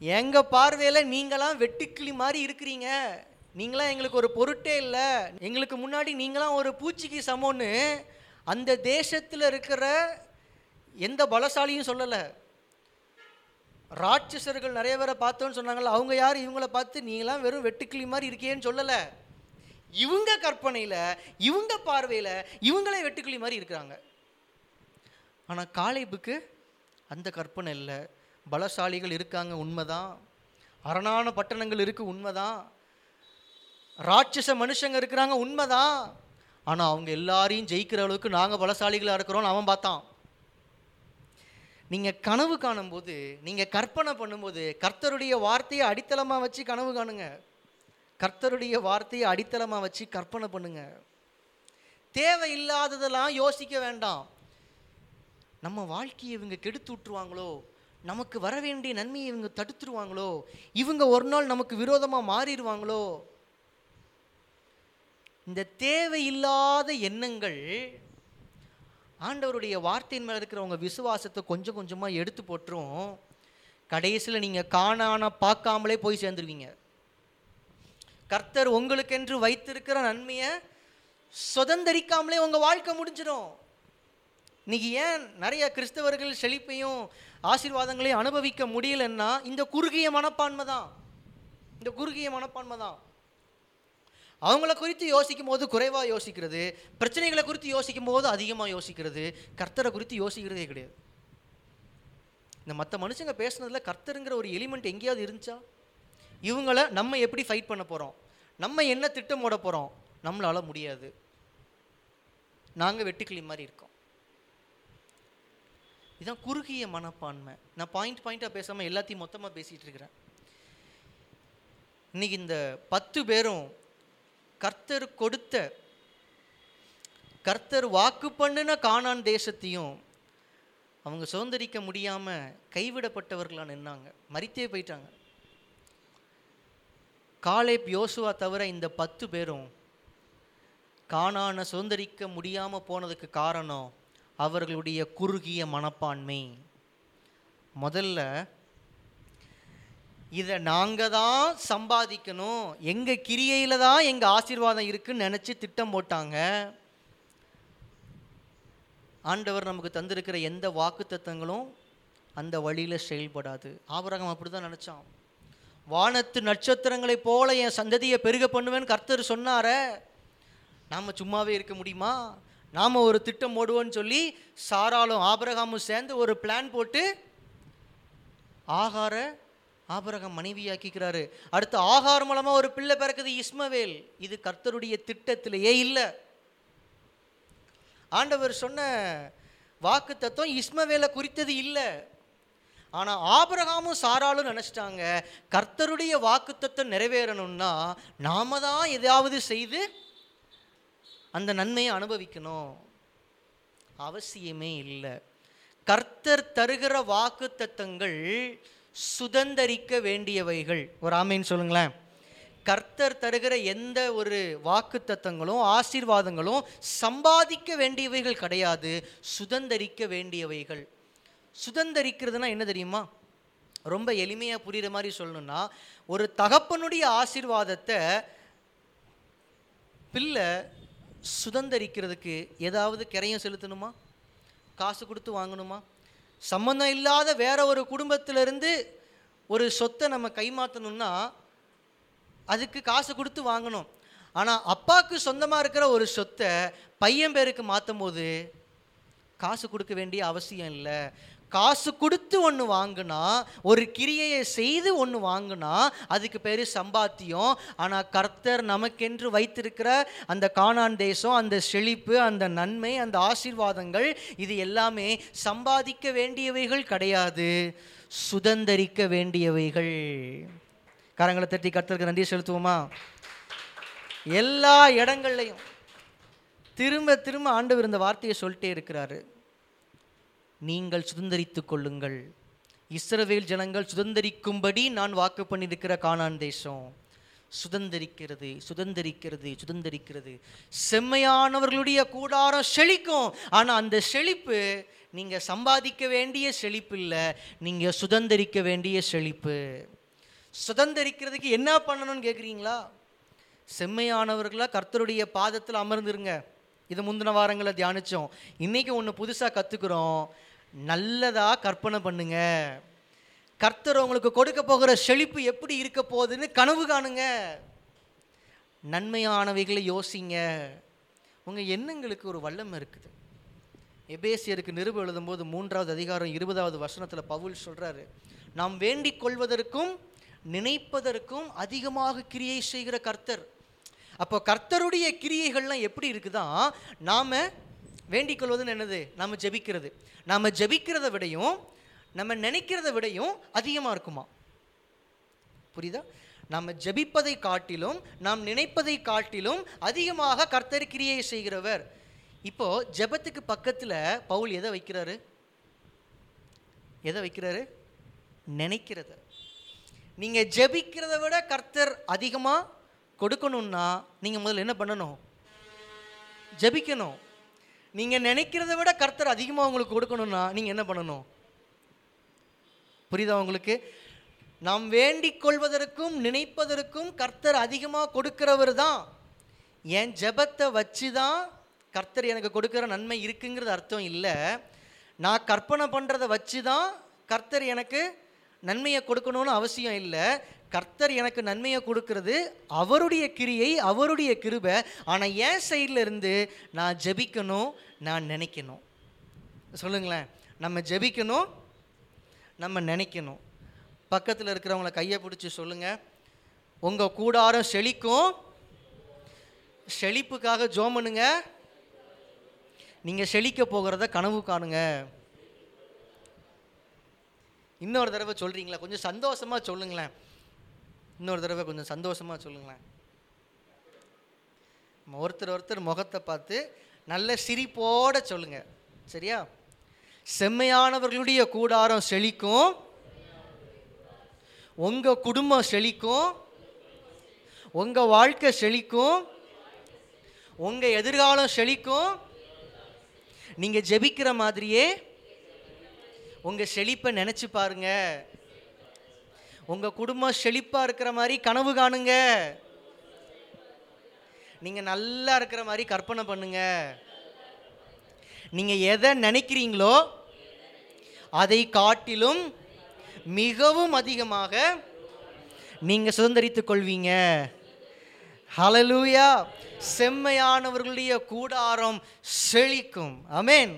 எங்கள் பார்வையில் நீங்களாம் வெட்டுக்கிளி மாதிரி இருக்கிறீங்க. நீங்களாம் எங்களுக்கு ஒரு பொருட்டே இல்லை. எங்களுக்கு முன்னாடி நீங்களாம் ஒரு பூச்சிக்கு சமோன்னு அந்த தேசத்தில் இருக்கிற எந்த பலசாலியும் சொல்லலை. ராட்சசர்கள் நிறைய பேரை பார்த்தோன்னு சொன்னாங்கல்ல அவங்க யார்? இவங்கள பார்த்து நீங்களாம் வெறும் வெட்டுக்கிளி மாதிரி இருக்கேன்னு சொல்லலை. இவங்க கற்பனையில் இவங்க பார்வையில் இவங்களே வெட்டுக்கிளி மாதிரி இருக்கிறாங்க. ஆனால் காளைபுக்கு அந்த கற்பனை இல்லை. பலசாலிகள் இருக்காங்க உண்மைதான். அரணான பட்டணங்கள் இருக்குது உண்மைதான். ராட்சச மனுஷங்க இருக்கிறாங்க உண்மைதான். ஆனால் அவங்க எல்லாரையும் ஜெயிக்கிற அளவுக்கு நாங்கள் பலசாலிகளாக இருக்கிறோம்னு அவன் பார்த்தான். நீங்கள் கனவு காணும்போது நீங்கள் கற்பனை பண்ணும்போது கர்த்தருடைய வார்த்தையை அடித்தளமாக வச்சு கனவு காணுங்க. கர்த்தருடைய வார்த்தையை அடித்தளமாக வச்சு கற்பனை பண்ணுங்க. தேவையில்லாததெல்லாம் யோசிக்க வேண்டாம். நம்ம வாழ்க்கையை இவங்க கெடுத்து விட்டுருவாங்களோ? நமக்கு வர வேண்டிய நன்மையை இவங்க தடுத்துருவாங்களோ? இவங்க ஒரு நாள் நமக்கு விரோதமாக மாறிடுவாங்களோ? இந்த தேவையில்லாத எண்ணங்கள் ஆண்டவருடைய வார்த்தையின் மேலே இருக்கிற உங்கள் விசுவாசத்தை கொஞ்சம் கொஞ்சமாக எடுத்து போட்டுரும். கடைசியில் நீங்கள் காணான பார்க்காமலே போய் சேர்ந்துருவீங்க. கர்த்தர் உங்களுக்கென்று வைத்திருக்கிற நன்மையை சுதந்திரிக்காமலே உங்கள் வாழ்க்கை முடிஞ்சிடும் இன்னைக்கு ஏன் நிறைய கிறிஸ்தவர்கள் செழிப்பையும் ஆசீர்வாதங்களையும் அனுபவிக்க முடியலன்னா இந்த குறுகிய மனப்பான்மை தான். இந்த குறுகிய மனப்பான்மை தான். அவங்கள குறித்து யோசிக்கும் போது குறைவாக யோசிக்கிறது பிரச்சனைகளை குறித்து யோசிக்கும் போது அதிகமாக யோசிக்கிறது கர்த்தரை குறித்து யோசிக்கிறதே கிடையாது. இந்த மற்ற மனுஷங்க பேசுனதில் கர்த்தருங்கிற ஒரு எலிமெண்ட் எங்கேயாவது இருந்துச்சா? இவங்கள நம்ம எப்படி ஃபைட் பண்ண போகிறோம் நம்ம என்ன திட்டம் போட போகிறோம் நம்மளால முடியாது. நாங்கள் வெட்டுக்கிளி மாதிரி இருக்கோம். இதான் குறுகிய மனப்பான்மை. நான் பாயிண்ட் பாயிண்ட்டாக பேசாமல் எல்லாத்தையும் மொத்தமாக பேசிகிட்டு இருக்கிறேன். இன்னைக்கு இந்த பத்து பேரும் கர்த்தர் கொடுத்த கர்த்தர் வாக்கு பண்ணின காணான் தேசத்தையும் அவங்க சுதந்திரிக்க முடியாமல் கைவிடப்பட்டவர்களாக நின்னாங்க. மறித்தே போயிட்டாங்க. காலேப் யோசுவா தவிர இந்த பத்து பேரும் காணான சுதந்திரிக்க முடியாமல் போனதுக்கு காரணம் அவர்களுடைய குறுகிய மனப்பான்மை. முதல்ல இதை நாங்கள் தான் சம்பாதிக்கணும். எங்கள் கிரியையில் தான் எங்கள் ஆசீர்வாதம் இருக்குன்னு நினச்சி திட்டம் போட்டாங்க. ஆண்டவர் நமக்கு தந்திருக்கிற எந்த வாக்குத்தத்தங்களும் அந்த வழியில் செயல்படாது. ஆபரகம் அப்படி தான் நினச்சான். வானத்து நட்சத்திரங்களைப் போல என் சந்ததியை பெருக பண்ணுவேன்னு கர்த்தர் சொன்னார. நாம் சும்மாவே இருக்க முடியுமா? நாம் ஒரு திட்டம் ஓடுவோன்னு சொல்லி சாராலும் ஆபரகாமும் சேர்ந்து ஒரு பிளான் போட்டு ஆகார ஆபரகம் மனைவியாக்கிக்கிறாரு. அடுத்து ஆகார் மூலமாக ஒரு பிள்ளை பிறக்குது இஸ்மவேல். இது கர்த்தருடைய திட்டத்திலேயே இல்லை. ஆண்டவர் சொன்ன வாக்கு தத்துவம் இஸ்மவேலை குறித்தது இல்லை. ஆனால் ஆபரகாமும் சாராலும் நினச்சிட்டாங்க கர்த்தருடைய வாக்கு நிறைவேறணும்னா நாம தான் எதையாவது செய்து அந்த நன்மையை அனுபவிக்கணும். அவசியமே இல்லை. கர்த்தர் தருகிற வாக்கு தத்தங்கள் சுதந்தரிக்க வேண்டியவைகள். ஒரு ஆமைன்னு சொல்லுங்களேன். கர்த்தர் தருகிற எந்த ஒரு வாக்கு தத்தங்களும் ஆசீர்வாதங்களும் சம்பாதிக்க வேண்டியவைகள் கிடையாது. சுதந்தரிக்க வேண்டியவைகள். சுதந்தரிக்கிறதுனா என்ன தெரியுமா? ரொம்ப எளிமையாக புரிகிற மாதிரி சொல்லணும்னா ஒரு தகப்பனுடைய ஆசீர்வாதத்தை பிள்ளை சுதந்தரிக்கிறதுக்கு ஏதாவது கிரையம் செலுத்தணுமா? காசு கொடுத்து வாங்கணுமா? சம்மந்தம் இல்லாத வேற ஒரு குடும்பத்திலிருந்து ஒரு சொத்தை நம்ம கைமாற்றணும்னா அதுக்கு காசு கொடுத்து வாங்கணும். ஆனால் அப்பாவுக்கு சொந்தமாக இருக்கிற ஒரு சொத்தை பையன் பேருக்கு மாற்றும் போது காசு கொடுக்க வேண்டிய அவசியம் இல்லை. காசு கொடுத்து ஒன்று வாங்கினா ஒரு கிரியையை செய்து ஒன்று வாங்கினா அதுக்கு பேர் சம்பாத்தியம். ஆனால் கர்த்தர் நமக்கென்று வைத்திருக்கிற அந்த காணான் தேசம் அந்த செழிப்பு அந்த நன்மை அந்த ஆசீர்வாதங்கள் இது எல்லாமே சம்பாதிக்க வேண்டியவைகள் கிடையாது. சுதந்தரிக்க வேண்டியவைகள். கரங்களை தட்டி கர்த்தருக்கு நன்றி செலுத்துவோமா? எல்லா இடங்கள்லையும் திரும்ப திரும்ப ஆண்டவர் இந்த வார்த்தையை சொல்லிட்டே இருக்கிறாரு. நீங்கள் சுதந்திரித்து கொள்ளுங்கள். இஸ்ரவேல் ஜனங்கள் சுதந்தரிக்கும்படி நான் வாக்கு பண்ணியிருக்கிற காணான் தேசம். சுதந்தரிக்கிறது சுதந்தரிக்கிறது சுதந்தரிக்கிறது. செம்மையானவர்களுடைய கூடாரம் செழிக்கும். ஆனால் அந்த செழிப்பு நீங்கள் சம்பாதிக்க வேண்டிய செழிப்பு இல்லை. நீங்கள் சுதந்தரிக்க வேண்டிய செழிப்பு. சுதந்தரிக்கிறதுக்கு என்ன பண்ணணும்னு கேட்குறீங்களா செம்மையானவர்களாக கர்த்தருடைய பாதத்தில் அமர்ந்துருங்க. இதை முந்தின வாரங்களை தியானித்தோம் இன்றைக்கி ஒன்று புதுசாக கற்றுக்குறோம் நல்லதாக கற்பனை பண்ணுங்க. கர்த்தர் உங்களுக்கு கொடுக்க போகிற செழிப்பு எப்படி இருக்க போகுதுன்னு கனவு காணுங்க. நன்மையானவைகளை யோசிங்க. உங்கள் எண்ணங்களுக்கு ஒரு வல்லம் இருக்குது. எபேசியருக்கு நிருபம் எழுதும்போது மூன்றாவது அதிகாரம் இருபதாவது வசனத்தில் பவுல் சொல்கிறாரு நாம் வேண்டிக் கொள்வதற்கும் நினைப்பதற்கும் அதிகமாக கிரியை செய்கிற கர்த்தர். அப்போ கர்த்தருடைய கிரியைகள்லாம் எப்படி இருக்குதா? நாம் வேண்டிக் கொள்வதுன்னு என்னது? நாம் ஜெபிக்கிறது. நாம் ஜெபிக்கிறத விடையும் நம்ம நினைக்கிறத விடையும் அதிகமாக இருக்குமா? புரியுதா? நாம் ஜெபிப்பதை காட்டிலும் நாம் நினைப்பதை காட்டிலும் அதிகமாக கர்த்தர் கிரியை செய்கிறவர். இப்போ ஜெபத்துக்கு பக்கத்தில் பவுல் எதை வைக்கிறாரு? எதை வைக்கிறாரு? நினைக்கிறத. நீங்கள் ஜபிக்கிறத விட கர்த்தர் அதிகமாக கொடுக்கணும்னா நீங்கள் முதல்ல என்ன பண்ணணும்? ஜெபிக்கணும். நீங்கள் நினைக்கிறத விட கர்த்தர் அதிகமாக உங்களுக்கு கொடுக்கணும்னா நீங்கள் என்ன பண்ணணும்? புரியுதா உங்களுக்கு? நாம் வேண்டிக் கொள்வதற்கும் நினைப்பதற்கும் கர்த்தர் அதிகமாக கொடுக்கிறவர் தான். என் ஜெபத்தை வச்சு தான் கர்த்தர் எனக்கு கொடுக்குற நன்மை இருக்குங்கிறது அர்த்தம் இல்லை. நான் கற்பனை பண்ணுறத வச்சு தான் கர்த்தர் எனக்கு நன்மையை கொடுக்கணும்னு அவசியம் இல்லை. கர்த்தர் எனக்கு நன்மையை கொடுக்கறது அவருடைய கிரியை அவருடைய கிருபை. ஆனால் என் சைடில் இருந்து நான் ஜெபிக்கணும் நான் நினைக்கணும். சொல்லுங்களேன். நம்ம ஜெபிக்கணும் நம்ம நினைக்கணும். பக்கத்தில் இருக்கிறவங்கள கையை பிடிச்சி சொல்லுங்கள் உங்கள் கூடாரம் செழிக்கும். செழிப்புக்காக ஜோமனுங்க நீங்கள் செழிக்க போகிறத கனவு காணுங்க. இன்னொரு தடவை சொல்கிறீங்களா கொஞ்சம் சந்தோஷமாக சொல்லுங்களேன். இன்னொரு தடவை கொஞ்சம் சந்தோஷமாக சொல்லுங்களேன். ஒருத்தர் ஒருத்தர் முகத்தை பார்த்து நல்ல சிரிப்போட சொல்லுங்க. சரியா? செம்மையானவர்களுடைய கூடாரம் செழிக்கும். உங்கள் குடும்பம் செழிக்கும். உங்கள் வாழ்க்கை செழிக்கும். உங்கள் எதிர்காலம் செழிக்கும். நீங்கள் ஜெபிக்கிற மாதிரியே உங்கள் செழிப்பை நினச்சி பாருங்க. உங்கள் குடும்பம் செழிப்பாக இருக்கிற மாதிரி கனவு காணுங்க. நீங்கள் நல்லா இருக்கிற மாதிரி கற்பனை பண்ணுங்க. நீங்கள் எதை நினைக்கிறீங்களோ அதை காட்டிலும் மிகவும் அதிகமாக நீங்கள் சுதந்திரித்துக் கொள்வீங்க. ஹலலூயா செம்மையானவர்களுடைய கூடாரம் செழிக்கும். அமேன்